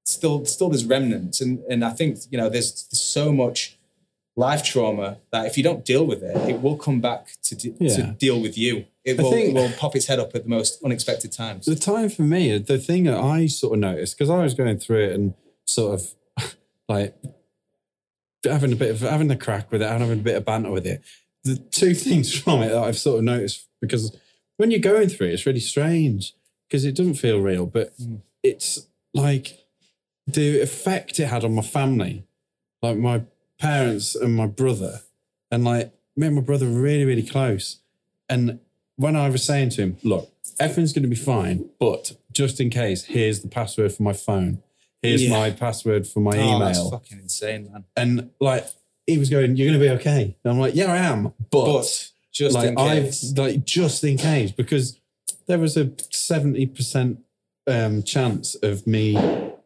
still still there's remnants and and I think you know there's, there's so much life trauma that if you don't deal with it, it will come back to de- to deal with you. It will, think- it will pop its head up at the most unexpected times. The time for me, the thing that I sort of noticed because I was going through it and sort of (laughs) like having a bit of having a crack with it and having a bit of banter with it. The two (laughs) things from it that I've sort of noticed because when you're going through it, it's really strange because it doesn't feel real, but Mm. it's like the effect it had on my family, like my parents and my brother, and like me and my brother were really, really close. And when I was saying to him, look, everything's going to be fine, but just in case, here's the password for my phone. Here's Yeah. my password for my Oh, that's email. fucking insane, man. And like, he was going, you're going to be okay. And I'm like, yeah, I am. But, But just like, in I've, case. like, just in case, because there was a 70% um, chance of me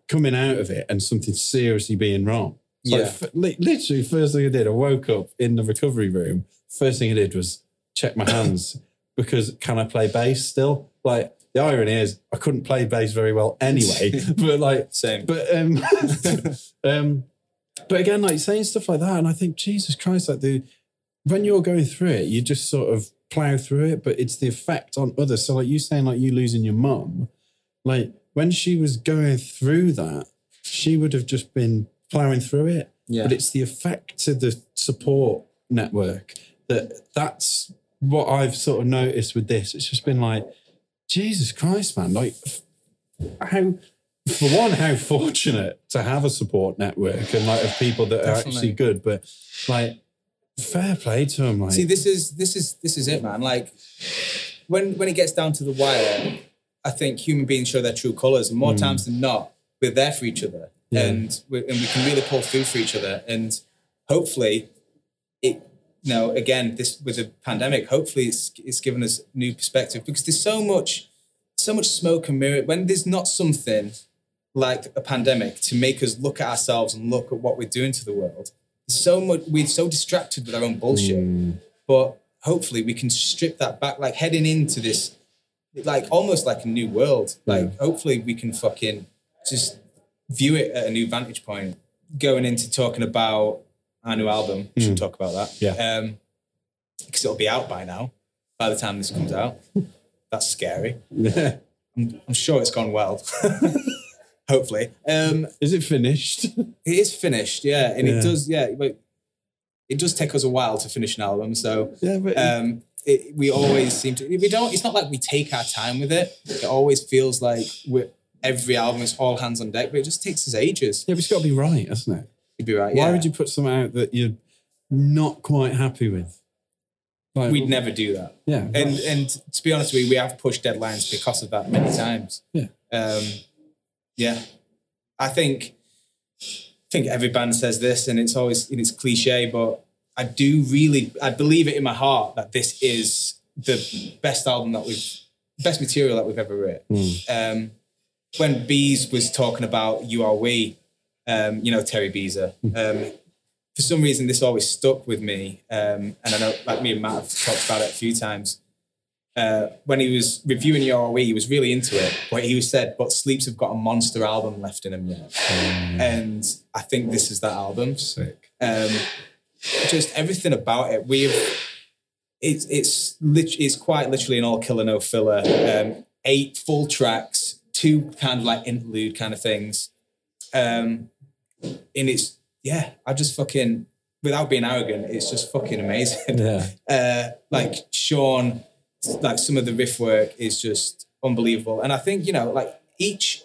coming out of it and something seriously being wrong. So Yeah. f- li- literally, first thing I did, I woke up in the recovery room. First thing I did was check my hands (coughs) because can I play bass still? Like the irony is, I couldn't play bass very well anyway. (laughs) but like, Same. but um, (laughs) um, but again, like saying stuff like that, and I think Jesus Christ, like the when you're going through it, you just sort of plow through it, but it's the effect on others. So like you saying, like you losing your mum, like when she was going through that, she would have just been plowing through it. yeah. But it's the effect to the support network that that's what I've sort of noticed with this. It's just been like, Jesus Christ, man! Like, how for one, how fortunate to have a support network and like of people that are actually good, but like, fair play to him. Like, See, this is this is this is it, man. Like when when it gets down to the wire, I think human beings show their true colors, and more Mm. times than not, we're there for each other, Yeah. and we, and we can really pull through for each other. And hopefully, it you know again this with the pandemic, hopefully it's it's given us new perspective because there's so much so much smoke and mirror when there's not something like a pandemic to make us look at ourselves and look at what we're doing to the world. So much we're so distracted with our own bullshit Mm, but hopefully we can strip that back like heading into this like almost like a new world. Like hopefully we can fucking just view it at a new vantage point. Going into talking about our new album we should talk about that. Yeah. um because it'll be out by now by the time this comes out. (laughs) That's scary. (laughs) I'm, I'm sure it's gone well (laughs) hopefully. Um, Is it finished? (laughs) it is finished, yeah, and Yeah. it does, yeah. But it does take us a while to finish an album, so yeah, but um, it, we always seem to. We don't. It's not like we take our time with it. It always feels like we're, every album is all hands on deck, but it just takes us ages. yeah, but it's got to be right, hasn't it? You'd be right. Why yeah. would you put something out that you're not quite happy with? Like, We'd never do that. Yeah, And and to be honest with you, we have pushed deadlines because of that many times. Yeah. Um, yeah. I think I think every band says this, and it's always and it's cliche, but I do really I believe it in my heart that this is the best album that we've best material that we've ever written. Um, when Bees was talking about You Are We, um, you know Terry Bezer. Um, for some reason, this always stuck with me, um, and I know, like me and Matt have talked about it a few times. Uh, when he was reviewing Your We, he was really into it, but he said, "But Sleeps have got a monster album left in them yet," and I think this is that album. sick. Um, just everything about it. We've it's it's lit, it's quite literally an all killer no filler. Um, eight full tracks, two kind of like interlude kind of things. Um, and it's yeah, I just fucking without being arrogant, it's just fucking amazing. Yeah, (laughs) Uh, like Sean, like some of the riff work is just unbelievable, and I think you know like each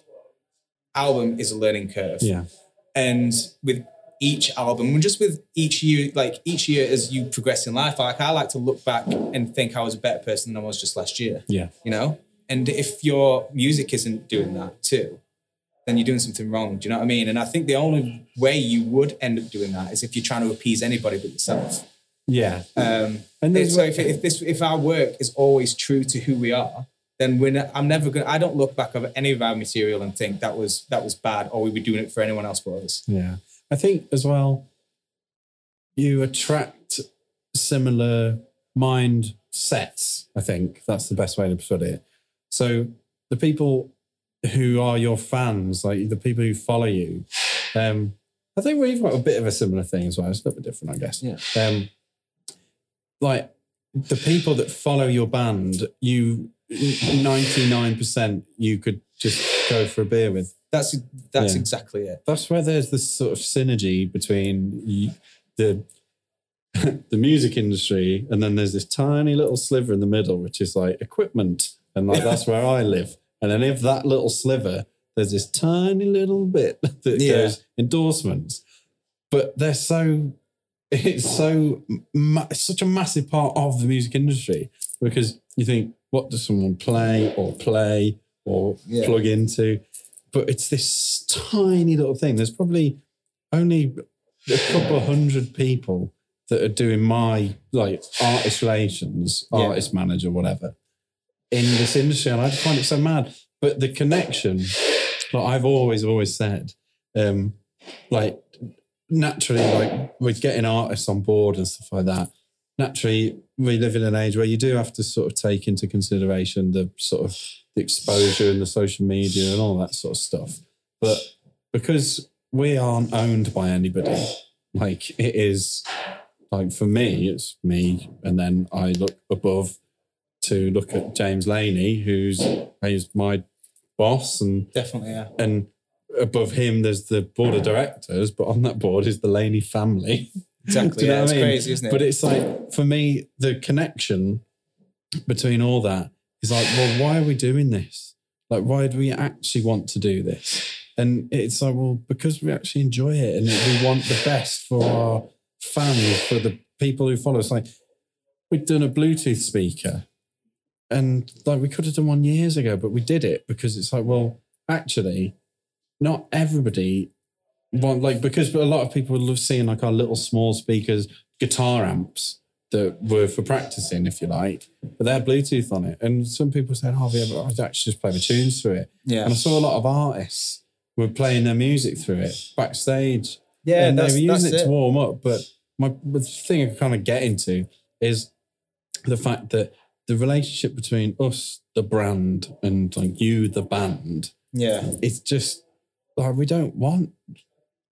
album is a learning curve. Yeah, and with each album and just with each year like each year as you progress in life like i like to look back and think i was a better person than i was just last year. Yeah. you know? And if your music isn't doing that too then you're doing something wrong. Do you know what i mean? And i think the only way you would end up doing that is if you're trying to appease anybody but yourself Yeah, um and there's so if, if this if our work is always true to who we are then we're ne- i'm never gonna i don't look back over any of our material and think that was that was bad or we were doing it for anyone else but us Yeah. I think as well, you attract similar mind sets. I think that's the best way to put it. So the people who are your fans, like the people who follow you, um, I think we've got a bit of a similar thing as well. It's a little bit different, I guess. Yeah. Um, like the people that follow your band, you 99% you could just go for a beer with That's that's Yeah. exactly it. that's where there's this sort of synergy between the (laughs) the music industry and then there's this tiny little sliver in the middle which is like equipment and like that's where I live and then if that little sliver there's this tiny little bit (laughs) that Yeah. goes endorsements but they're so it's so ma- it's such a massive part of the music industry because you think what does someone play or play or Yeah. plug into but it's this tiny little thing there's probably only a couple hundred people that are doing my like artist relations Yeah. artist manager whatever in this industry and i just find it so mad but the connection like i've always always said um like naturally like with getting artists on board and stuff like that naturally we live in an age where you do have to sort of take into consideration the sort of the exposure and the social media and all that sort of stuff but because we aren't owned by anybody like it is like for me it's me and then i look above to look at james laney who's who's my boss and Definitely, yeah. and above him there's the board of directors but on that board is the laney family (laughs) Exactly. (laughs) Do yeah, what it's I mean? crazy, isn't it? But it's like for me, the connection between all that is like, well, why are we doing this? Like, why do we actually want to do this? And it's like, well, because we actually enjoy it and we want the best for our fans, for the people who follow us. Like, we've done a Bluetooth speaker and like we could have done one years ago, but we did it because it's like, well, actually, not everybody want like because a lot of people love seeing like our little small speakers, guitar amps that were for practicing, if you like, but they had Bluetooth on it. And some people said, "Oh, yeah, but I'd actually just play the tunes through it." yeah. And I saw a lot of artists were playing their music through it backstage Yeah, and they were using that's it, to warm up. But my the thing I kind of get into is the fact that the relationship between us, the brand, and like you, the band, Yeah. it's just like we don't want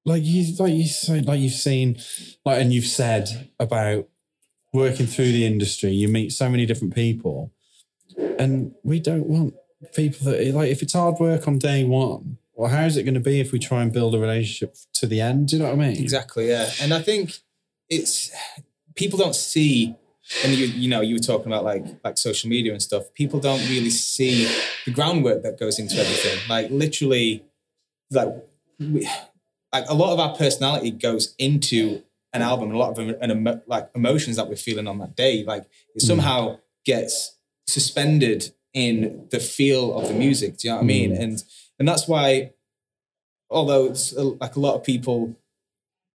like you like you say like you've seen like and you've said about working through the industry you meet so many different people and we don't want people that like if it's hard work on day one well, how's it going to be if we try and build a relationship to the end? Do you know what I mean? Exactly, yeah. And I think it's people don't see and you you know you were talking about like like social media and stuff people don't really see the groundwork that goes into everything like literally like we, like a lot of our personality goes into an album a lot of an, emo- like emotions that we're feeling on that day like it somehow gets suspended in the feel of the music do you know what i mean? And and that's why although it's uh, like a lot of people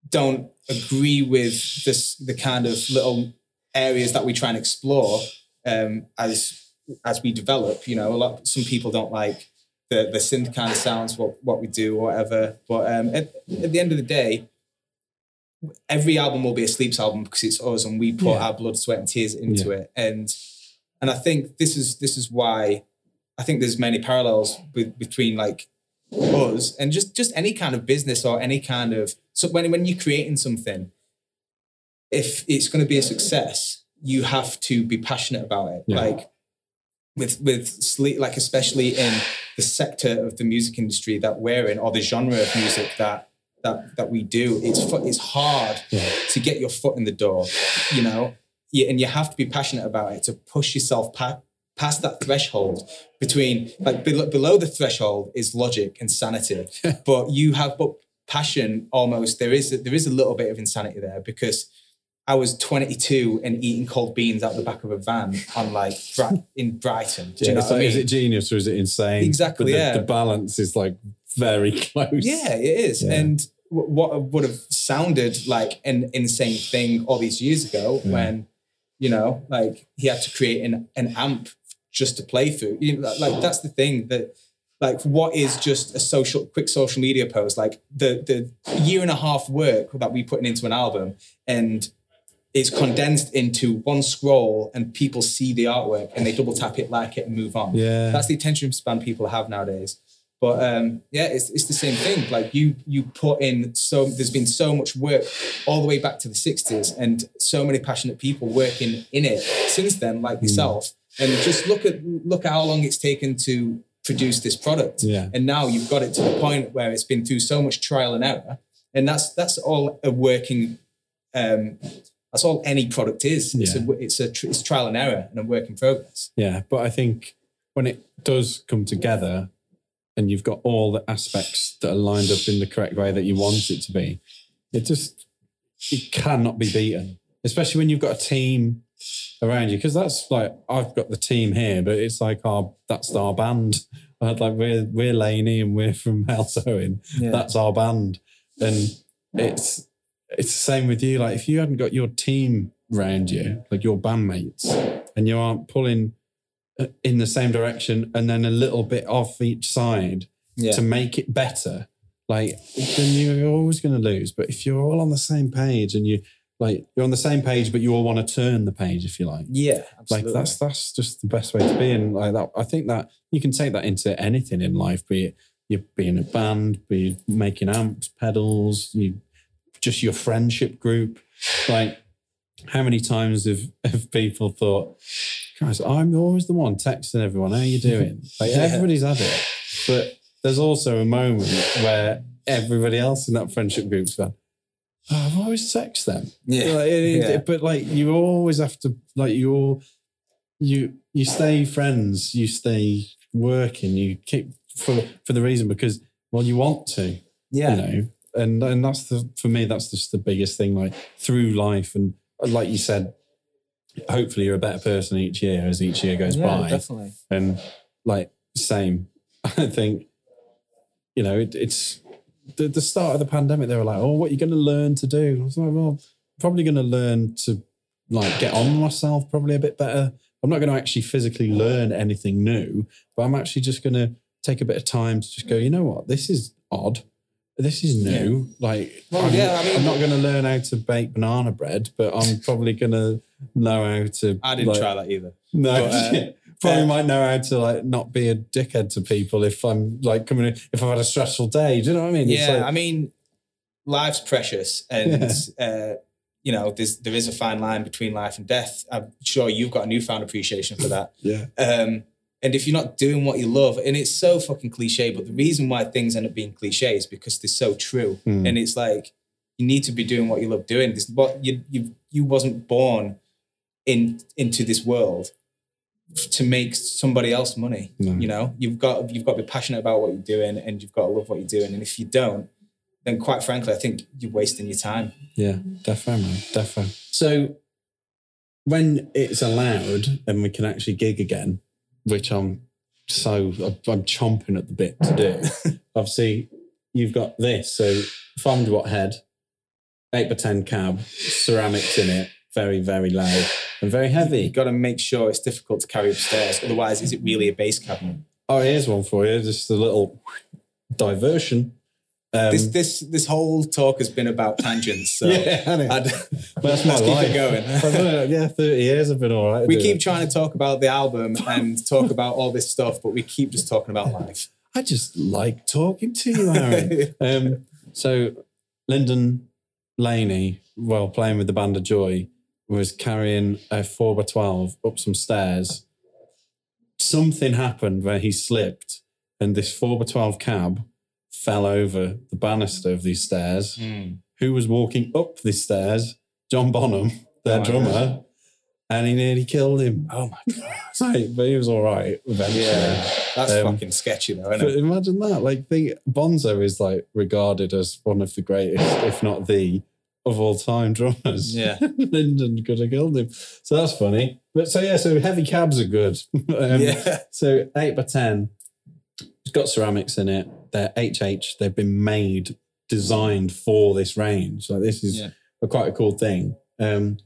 don't agree with this the kind of little areas that we try and explore um, as as we develop. You know, a lot some people don't like the the synth kind of sounds what what we do or whatever. But um, at, at the end of the day, every album will be a sleeps album because it's us and we put Yeah. our blood, sweat, and tears into it. And and I think this is this is why I think there's many parallels with, between like us and just just any kind of business or any kind of so when when you're creating something, if it's going to be a success, you have to be passionate about it. Yeah. Like with with sleep, like especially in the sector of the music industry that we're in, or the genre of music that that that we do, it's it's hard Yeah. to get your foot in the door, you know, and you have to be passionate about it to push yourself pa- past that threshold between like below, below the threshold is logic and sanity, (laughs) but you have but passion almost there is a, there is a little bit of insanity there because I was 22 and eating cold beans out the back of a van on like in Brighton. Do you Yeah, know what I mean? Is it genius or is it insane? Exactly, the, yeah. the balance is like very (laughs) close. Yeah, it is. Yeah. And w- what would have sounded like an insane thing all these years ago Yeah. when, you know, like he had to create an, an amp just to play through. You know, like that's the thing that like what is just a social quick social media post like the the year and a half work that we putting into an album and it's condensed into one scroll and people see the artwork and they double tap it like it and move on Yeah. that's the attention span people have nowadays. But um, yeah, it's, it's the same thing. Like you you put in so there's been so much work all the way back to the 60s and so many passionate people working in it since then, like yourself. And just look at look at how long it's taken to produce this product. Yeah. And now you've got it to the point where it's been through so much trial and error. And that's that's all a working um, that's all any product is. It's Yeah. a it's a it's trial and error and a work in progress. Yeah, but I think when it does come together and you've got all the aspects that are lined up in the correct way that you want it to be, it just it cannot be beaten. Especially when you've got a team around you, because that's like I've got the team here, but it's like our that's our band. I (laughs) had like we're we're Laney and we're from (laughs) Halesowen. Yeah. That's our band, and it's it's the same with you. Like if you hadn't got your team around you, like your bandmates, and you aren't pulling uh, in the same direction and then a little bit off each side yeah. to make it better, like then you're always going to lose. But if you're all on the same page and you like you're on the same page, but you all want to turn the page, if you like, Yeah, like that's that's just the best way to be. And like that, I think that you can take that into anything in life, be it you being a band, be making amps, pedals, you just your friendship group. Like how many times have, have people thought, guys, I'm always the one texting everyone, how you doing? (laughs) Like Yeah. everybody's had it. But there's also a moment where everybody else in that friendship group's gone, oh, I've always texted them. yeah. Like, it- Yeah. But like you always have to like you all you you stay friends, you stay working, you keep for for the reason because well you want to, yeah. you know. And and that's the for me that's just the biggest thing like through life. And uh, like you said hopefully you're a better person each year as each year goes Yeah, by. definitely. and like same. (laughs) I think you know it, it's the, the start of the pandemic they were like oh what are you going to learn to do? I was like well probably going to learn to like get on myself probably a bit better. I'm not going to actually physically learn anything new but i'm actually just going to take a bit of time to just go you know what? This is odd this is new like Well, I'm, yeah, I mean- I'm not going to learn how to bake banana bread but i'm probably going to know how to I didn't like, try that either. no, But, (laughs) uh, probably uh, might know how to like not be a dickhead to people if I'm like coming in, if I've had a stressful day. Do you know what I mean? Yeah, like- I mean, life's precious, and uh, you know, there's there is a fine line between life and death. I'm sure you've got a newfound appreciation for that. yeah, Um, And if you're not doing what you love, and it's so fucking cliche, but the reason why things end up being cliche is because they're so true. Hmm. And it's like you need to be doing what you love doing. This what you you you wasn't born in into this world to make somebody else money. No. You know, you've got you've got to be passionate about what you're doing, and you've got to love what you're doing. And if you don't, then quite frankly, I think you're wasting your time. Yeah, definitely, man, defo. So when it's allowed and we can actually gig again, which I'm so I'm chomping at the bit to do. (laughs) Obviously, you've got this. So farmed watt head, eight by ten cab, ceramics in it, very very loud and very heavy. You've got to make sure it's difficult to carry upstairs. Otherwise, is it really a bass cabinet? Oh, here's one for you. Just a little diversion. Um, This this this whole talk has been about tangents. So (laughs) yeah, I know. I'd, (laughs) That's my keep life. it going. I've done it, yeah, thirty years. I've been all right. we keep it. trying to talk about the album (laughs) and talk about all this stuff, but we keep just talking about life. I just like talking to you, Aaran. um, so Lyndon Laney, while playing with the Band of Joy, was carrying a four by twelve up some stairs. Something happened where he slipped, and this four by twelve cab fell over the banister of these stairs. Who was walking up these stairs? John Bonham, their Oh drummer, and he nearly killed him. Oh my god! (laughs) Right, but he was all right eventually. Yeah, that's Um, fucking sketchy though, isn't But it? imagine that. Like, think Bonzo is like regarded as one of the greatest, if not the, of all time drummers. Yeah. (laughs) Lyndon could have killed him. So that's funny. But so yeah, so heavy cabs are good. (laughs) um, yeah, So eight by ten, it's got ceramics in it. They're HH. They've been made, designed for this range. Like this is Yeah. a quite a cool thing. Um,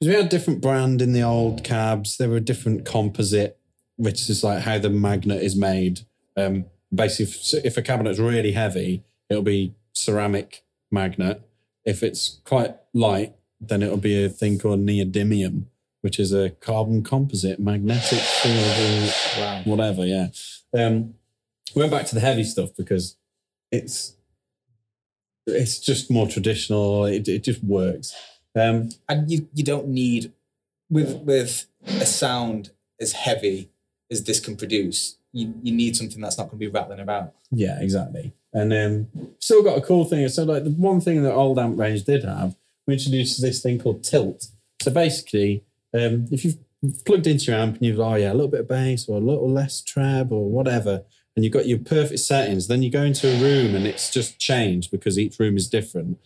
because we had different brand in the old cabs. There were different composite, which is like how the magnet is made. Um, basically, if, if a cabinet's really heavy, it'll be ceramic magnet. If it's quite light, then it'll be a thing called neodymium, which is a carbon composite magnetic field wow. whatever. Yeah. Um, we went back to the heavy stuff because it's it's just more traditional. It, it just works. Um, And you you don't need with with a sound as heavy as this can produce. You you need something that's not going to be rattling about. yeah, exactly. And um, still got a cool thing. So like the one thing that old amp range did have, we introduced this thing called tilt. So basically, um, if you've plugged into your amp and you've oh yeah a little bit of bass or a little less treb or whatever, and you've got your perfect settings, then you go into a room and it's just changed because each room is different.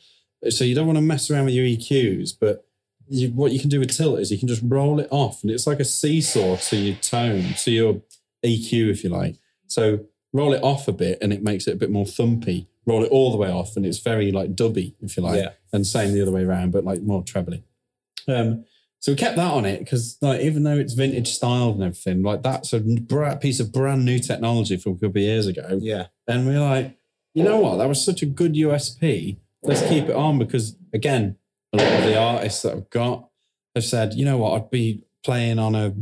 So you don't want to mess around with your EQs, but you, what you can do with tilt is you can just roll it off, and it's like a seesaw to your tone, to your EQ, if you like. So roll it off a bit, and it makes it a bit more thumpy. Roll it all the way off, and it's very like dubby, if you like. Yeah. And same the other way around, but like more trebly. Um, so we kept that on it because, like, even though it's vintage styled and everything, like that's a bra- piece of brand new technology from a couple of years ago. Yeah, And we're like, you know what? That was such a good USP. Let's keep it on because, again, a lot of the artists that I've got have said, you know what? I'd be playing on a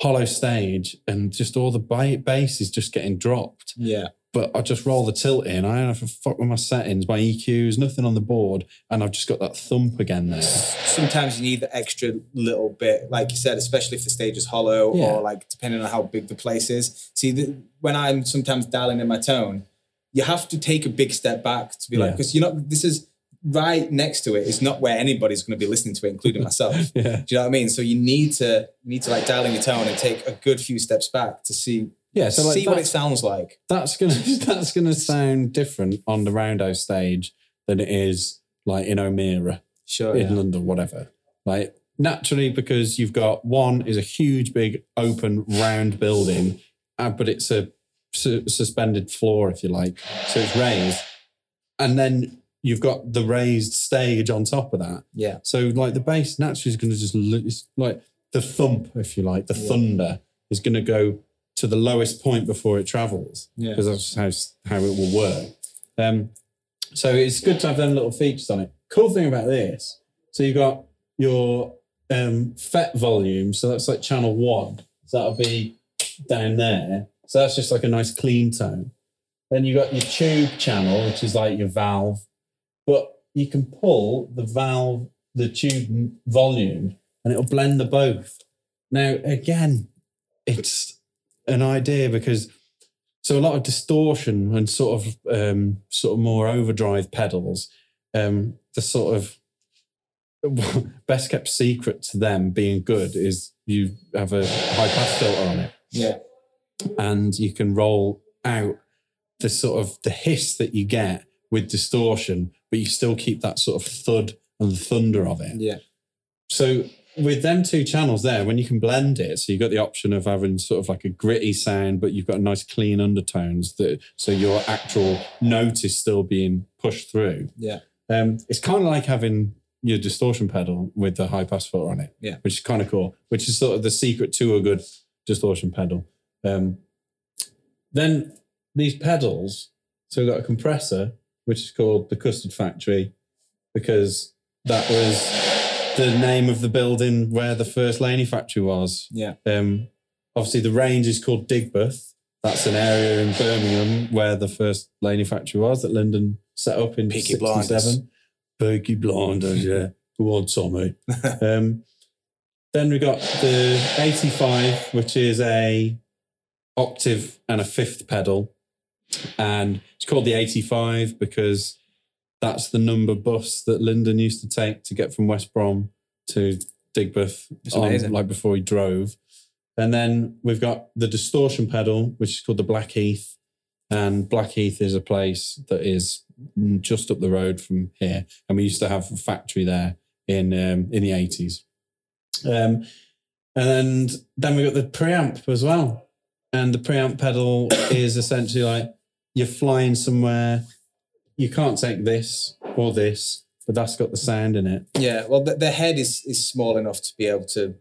hollow stage and just all the ba- bass is just getting dropped. yeah, But I just roll the tilt in. I don't have to fuck with my settings, my EQs, nothing on the board. And I've just got that thump again there. sometimes you need the extra little bit, like you said, especially if the stage is hollow Yeah. or like depending on how big the place is. See, the, when I'm sometimes dialing in my tone, you have to take a big step back to be like, Yeah. because you're not. This is right next to it. it. Is not where anybody's going to be listening to it, including myself. (laughs) Yeah. Do you know what I mean? So you need to you need to like dial in your tone and take a good few steps back to see Yeah. So like see what it sounds like. that's gonna (laughs) that's gonna sound different on the Roundhouse stage than it is like in Omeara. Sure. in Yeah. London, whatever. Like naturally, because you've got one is a huge, big, open, round building, uh, but it's a su- suspended floor, if you like, so it's raised, and then you've got the raised stage on top of that. Yeah. So like the bass naturally is going to just like the thump, if you like, the Yeah. thunder is going to go to the lowest point before it travels Yeah. because that's how how it will work. Um, so it's good to have them little features on it. Cool thing about this, so you've got your um, FET volume, so that's like channel one. So that'll be down there. So that's just like a nice clean tone. Then you've got your tube channel, which is like your valve, but you can pull the valve, the tube volume, and it'll blend the both. Now, again, it's an idea because so a lot of distortion and sort of um, sort of more overdrive pedals, um, the sort of (laughs) best kept secret to them being good is you have a high pass filter on it Yeah. and you can roll out the sort of the hiss that you get with distortion, but you still keep that sort of thud and thunder of it. Yeah. So with them two channels there, when you can blend it, so you've got the option of having sort of like a gritty sound, but you've got nice clean undertones that so your actual note is still being pushed through. Yeah. Um, it's kind of like having your distortion pedal with the high pass filter on it. Yeah. Which is kind of cool, which is sort of the secret to a good distortion pedal. Um, then these pedals, so we've got a compressor, which is called the Custard Factory, because that was the name of the building where the first Laney factory was. Yeah. Um, obviously, the range is called Digbeth. That's an area in Birmingham where the first Laney factory was that Lyndon set up in Peaky 67. Peaky Blinders, yeah. Go on, Tommy. (laughs) um, then we got the 85, which is a octave and a fifth pedal. And it's called the 85 because that's the number bus that Lyndon used to take to get from West Brom to Digbeth, on, like before he drove. And then we've got the distortion pedal, which is called the Blackheath. And Blackheath is a place that is just up the road from here. And we used to have a factory there in um, in the 80s. Um, and then we've got the preamp as well. And the preamp pedal (coughs) is essentially like you're flying somewhere, you can't take this or this, but that's got the sound in it. Yeah, well, the, the head is is small enough to be able to.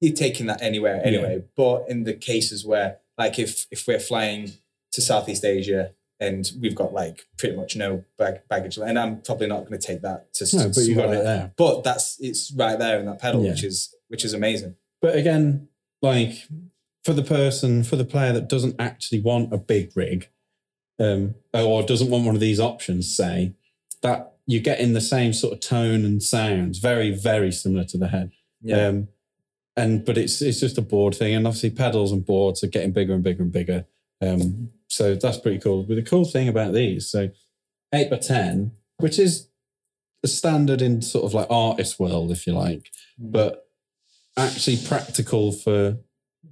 You're taking that anywhere anyway. But in the cases where, like, if if we're flying to Southeast Asia and we've got like pretty much no bag, baggage, and I'm probably not going to take that to. No, but you got it there. But that's it's right there in that pedal, Yeah. which is which is amazing. But again, like for the person, for the player that doesn't actually want a big rig, um, or doesn't want one of these options, say that you're getting the same sort of tone and sounds, very, very similar to the head. Yeah, Um, and but it's it's just a board thing, and obviously pedals and boards are getting bigger and bigger and bigger. Um, so that's pretty cool. But the cool thing about these, so eight by ten, which is a standard in sort of like artist world, if you like, Mm. but actually practical for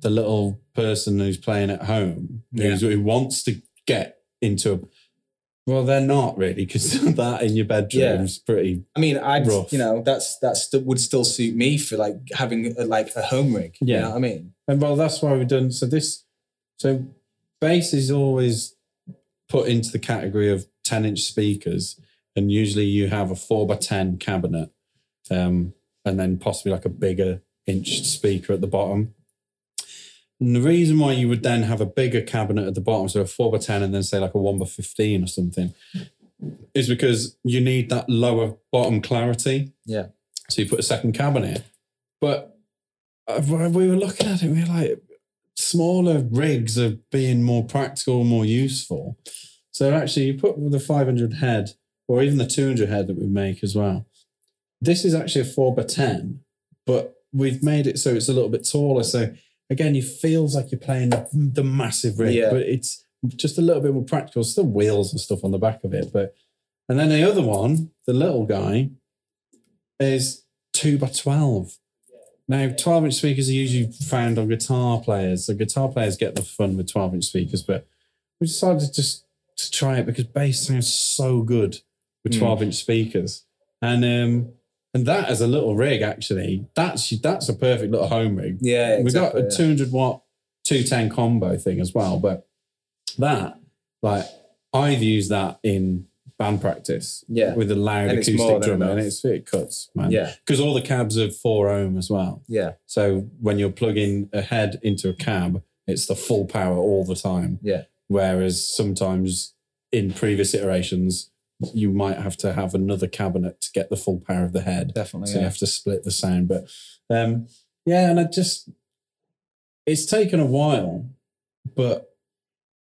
the little person who's playing at home, who's, who wants to get into a well, they're not really because (laughs) that in your bedroom Yeah. is pretty I mean, I you know that's that's st- would still suit me for like having a, like a home rig. you Yeah. know what I mean. And well, that's why we've done so. This so bass is always put into the category of ten inch speakers, and usually you have a four by ten cabinet, um, and then possibly like a bigger inch speaker at the bottom. And the reason why you would then have a bigger cabinet at the bottom, so a four by ten, and then say like a one by fifteen or something, is because you need that lower bottom clarity. Yeah. So you put a second cabinet, but we were looking at it, we were like, smaller rigs are being more practical, more useful. So actually, you put the 500 head or even the 200 head that we make as well. This is actually a 4 by 10 but we've made it so it's a little bit taller. So again, it feels like you're playing the, the massive rig, Yeah. but it's just a little bit more practical. Still wheels and stuff on the back of it, but and then the other one, the little guy, is two by twelve. Now, 12 inch speakers are usually found on guitar players. So guitar players get the fun with 12 inch speakers, but we decided just to try it because bass sounds so good with Mm. 12 inch speakers. And um and that as a little rig, actually, that's that's a perfect little home rig. Yeah, We've got a yeah. 200 watt 210 combo thing as well. But that, like, I've used that in band practice Yeah. with a loud And acoustic drum, and it's it cuts, man. Yeah, Because all the cabs are four ohm as well. yeah, So when you're plugging a head into a cab, it's the full power all the time. Yeah. Whereas sometimes in previous iterations, you might have to have another cabinet to get the full power of the head. definitely. So you have to split the sound. But um, yeah, and I just it's taken a while, but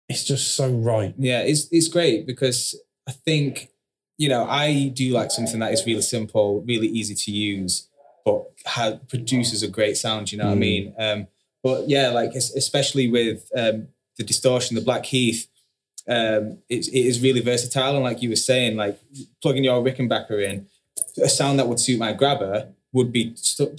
it's just so right. Yeah, it's it's great because I think you know I do like something that is really simple, really easy to use, but how produces a great sound. You know what I Mm. mean? Um, But yeah, like especially with um, the distortion, the Blackheath, um, it's, it is really versatile. And like you were saying, like plugging your Rickenbacker in, a sound that would suit my grabber would be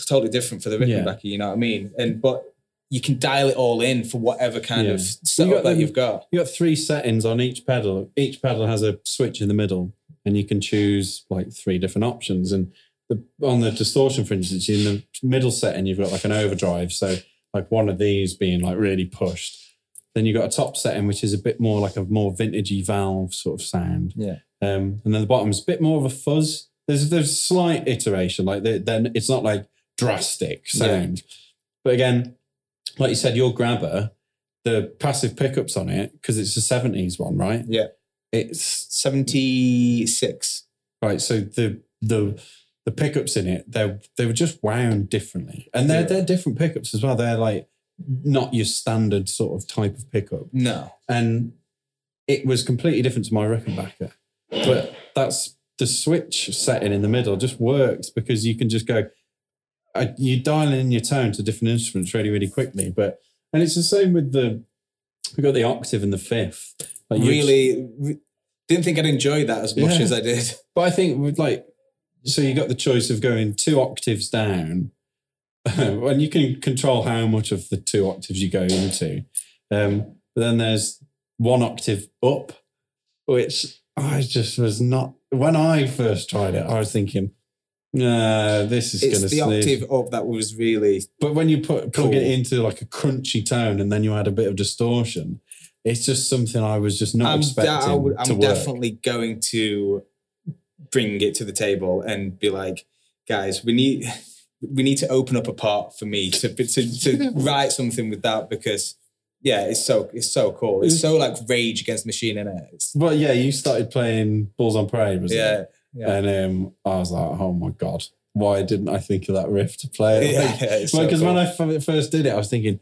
totally different for the Yeah. Rickenbacker. You know what I mean? And but you can dial it all in for whatever kind Yeah. of You setup got that you've got. You got three settings on each pedal. Each pedal has a switch in the middle, and you can choose like three different options. And the, on the distortion, for instance, in the middle setting, you've got like an overdrive. So like one of these being like really pushed. Then you've got a top setting, which is a bit more like a more vintagey valve sort of sound. Yeah. Um, and then the bottom's a bit more of a fuzz. There's there's slight iteration, like they- then it's not like drastic sound. Yeah. But again, like you said, your grabber, the passive pickups on it, because it's a 70s one, right? Yeah. It's 76. right. So the the the pickups in it, they they were just wound differently. And they're Yeah. they're different pickups as well. They're like not your standard sort of type of pickup. No. And it was completely different to my Rickenbacker. But that's the switch setting in the middle just works because you can just go, I, you dial in your tone to different instruments really, really quickly. But, and it's the same with the, we've got the octave and the fifth. Like really re- didn't think I'd enjoy that as much Yeah. as I did. But I think with like, so you got the choice of going two octaves down, (laughs) and you can control how much of the two octaves you go into. Um, but then there's one octave up, which I just was not. When I first tried it, I was thinking, nah, this is going to the octave up that was really But when you put plug Cool. it into like a crunchy tone and then you add a bit of distortion, it's just something I was just not I'm, expecting I would, I'm definitely going to bring it to the table and be like, guys, we need we need to open up a part for me to to, to (laughs) write something with that because yeah, it's so it's so cool. It's so like Rage Against the Machine in it. It's, Well, yeah, you started playing Bulls on Parade, was yeah, it? yeah. And um, I was like, oh my god, why didn't I think of that riff to play it? (laughs) Yeah, Like, yeah, it's so because when I first did it, I was thinking,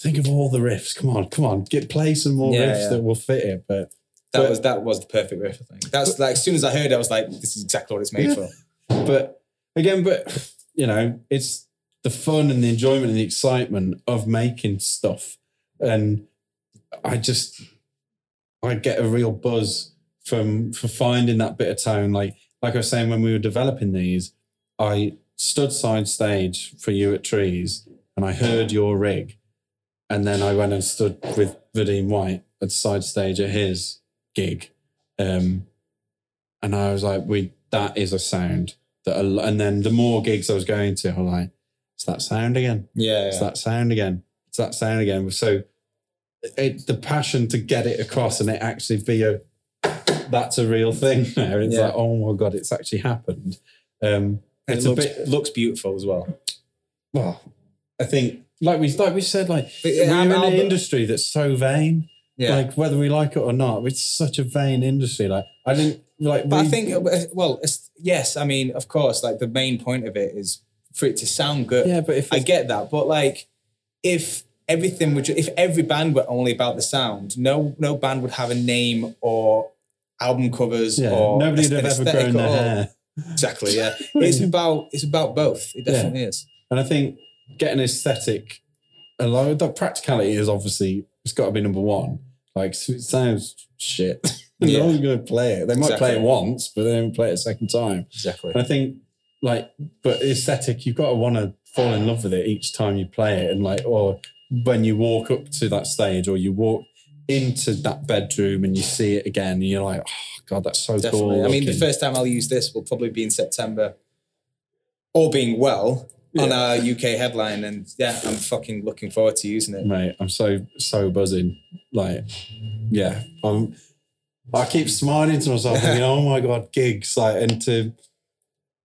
think of all the riffs. Come on, come on, get play some more Yeah, riffs yeah. that will fit it. But that but- was that was the perfect riff. I think that's like as soon as I heard it, I was like, this is exactly what it's made for. but again, but you know, it's the fun and the enjoyment and the excitement of making stuff. And I just I get a real buzz from for finding that bit of tone. Like like I was saying when we were developing these, I stood side stage for you at Trees and I heard your rig. And then I went and stood with Verdine White at side stage at his gig. Um, and I was like, we that is a sound that a- and then the more gigs I was going to, I'm like, it's that sound again. Yeah, It's yeah. that sound again. It's that sound again. So it, the passion to get it across and it actually be a that's a real thing (laughs) now. It's Yeah. like, oh my god, it's actually happened. Um, it's it a looks, bit looks beautiful as well. well. I think like we like we said, like we're in an industry that's so vain. Yeah. Like whether we like it or not, it's such a vain industry. Like I didn't like. But I think, uh, well, it's, yes, I mean, of course, like the main point of it is for it to sound good. yeah, but if I get that, but like, if everything would, if every band were only about the sound, no, no band would have a name or album covers yeah, or nobody would have ever grown their hair. Exactly, yeah. It's (laughs) about, it's about both. It definitely is. And I think getting aesthetic, a lot of the practicality is obviously it's got to be number one. Like it sounds shit. (laughs) Yeah. no one's going to play it. They might play it once, but they don't play it a second time. Exactly. And I think like, but aesthetic, you've got to want to fall in love with it each time you play it, and like, or when you walk up to that stage, or you walk into that bedroom and you see it again, and you're like, oh god, that's so Definitely. cool. I mean, the first time I'll use this will probably be in September. All being well on our UK headline, and yeah, I'm fucking looking forward to using it. mate. I'm so so buzzing. Like, yeah, I'm. I keep smiling to myself, thinking, "Oh my god, gigs!" Like, and to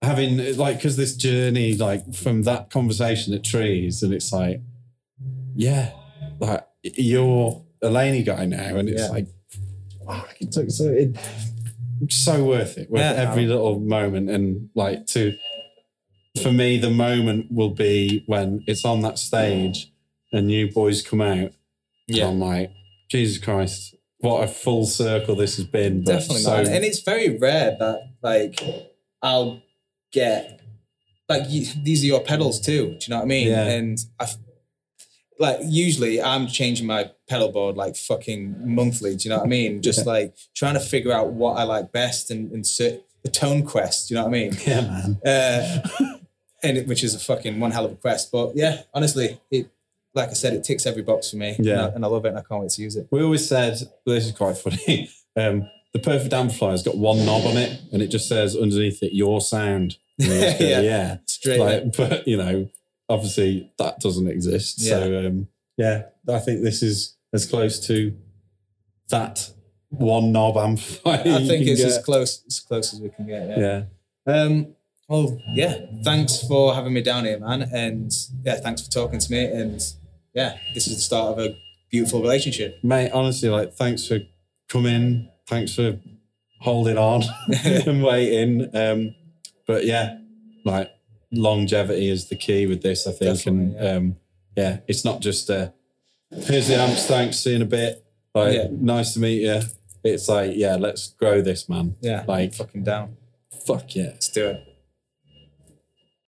having like because this journey, like from that conversation at Trees, and it's like, yeah, like you're a Laney guy now, and it's Yeah. like, fuck, it took so it, so worth it. Worth Yeah. every little moment, and like to. For me, the moment will be when it's on that stage and you boys come out. Yeah. I'm like, Jesus Christ, what a full circle this has been. But Definitely, so, man. And it's very rare that like I'll get like you, these are your pedals too. Do you know what I mean? Yeah. And I, like usually I'm changing my pedal board like fucking monthly. Do you know what I mean? Just like trying to figure out what I like best and and sit the tone quest. Do you know what I mean? Yeah, man. Uh, and it, which is a fucking one hell of a quest. But yeah, honestly, it like I said, it ticks every box for me. Yeah. and I, and I love it, and I can't wait to use it. We always said, this is quite funny. (laughs) Um, the perfect amplifier's got one knob on it, and it just says underneath it, your sound. (laughs) Go, Yeah. yeah. Straight. Like, but you know, obviously that doesn't exist. So um, yeah, I think this is as close to that one knob amplifier. I think it's get. as close as close as we can get. Yeah. yeah. Um. Well, yeah. Thanks for having me down here, man. And yeah, thanks for talking to me. And yeah, this is the start of a beautiful relationship. Mate, honestly, like, thanks for coming. Thanks for holding on (laughs) and waiting. Um, but yeah, like longevity is the key with this, I think. Definitely, and um, yeah, it's not just uh, here's the amps, thanks, see in a bit. Like, Yeah. nice to meet you. It's like, yeah, let's grow this, man. Yeah. Like, fucking down. fuck yeah. Let's do it.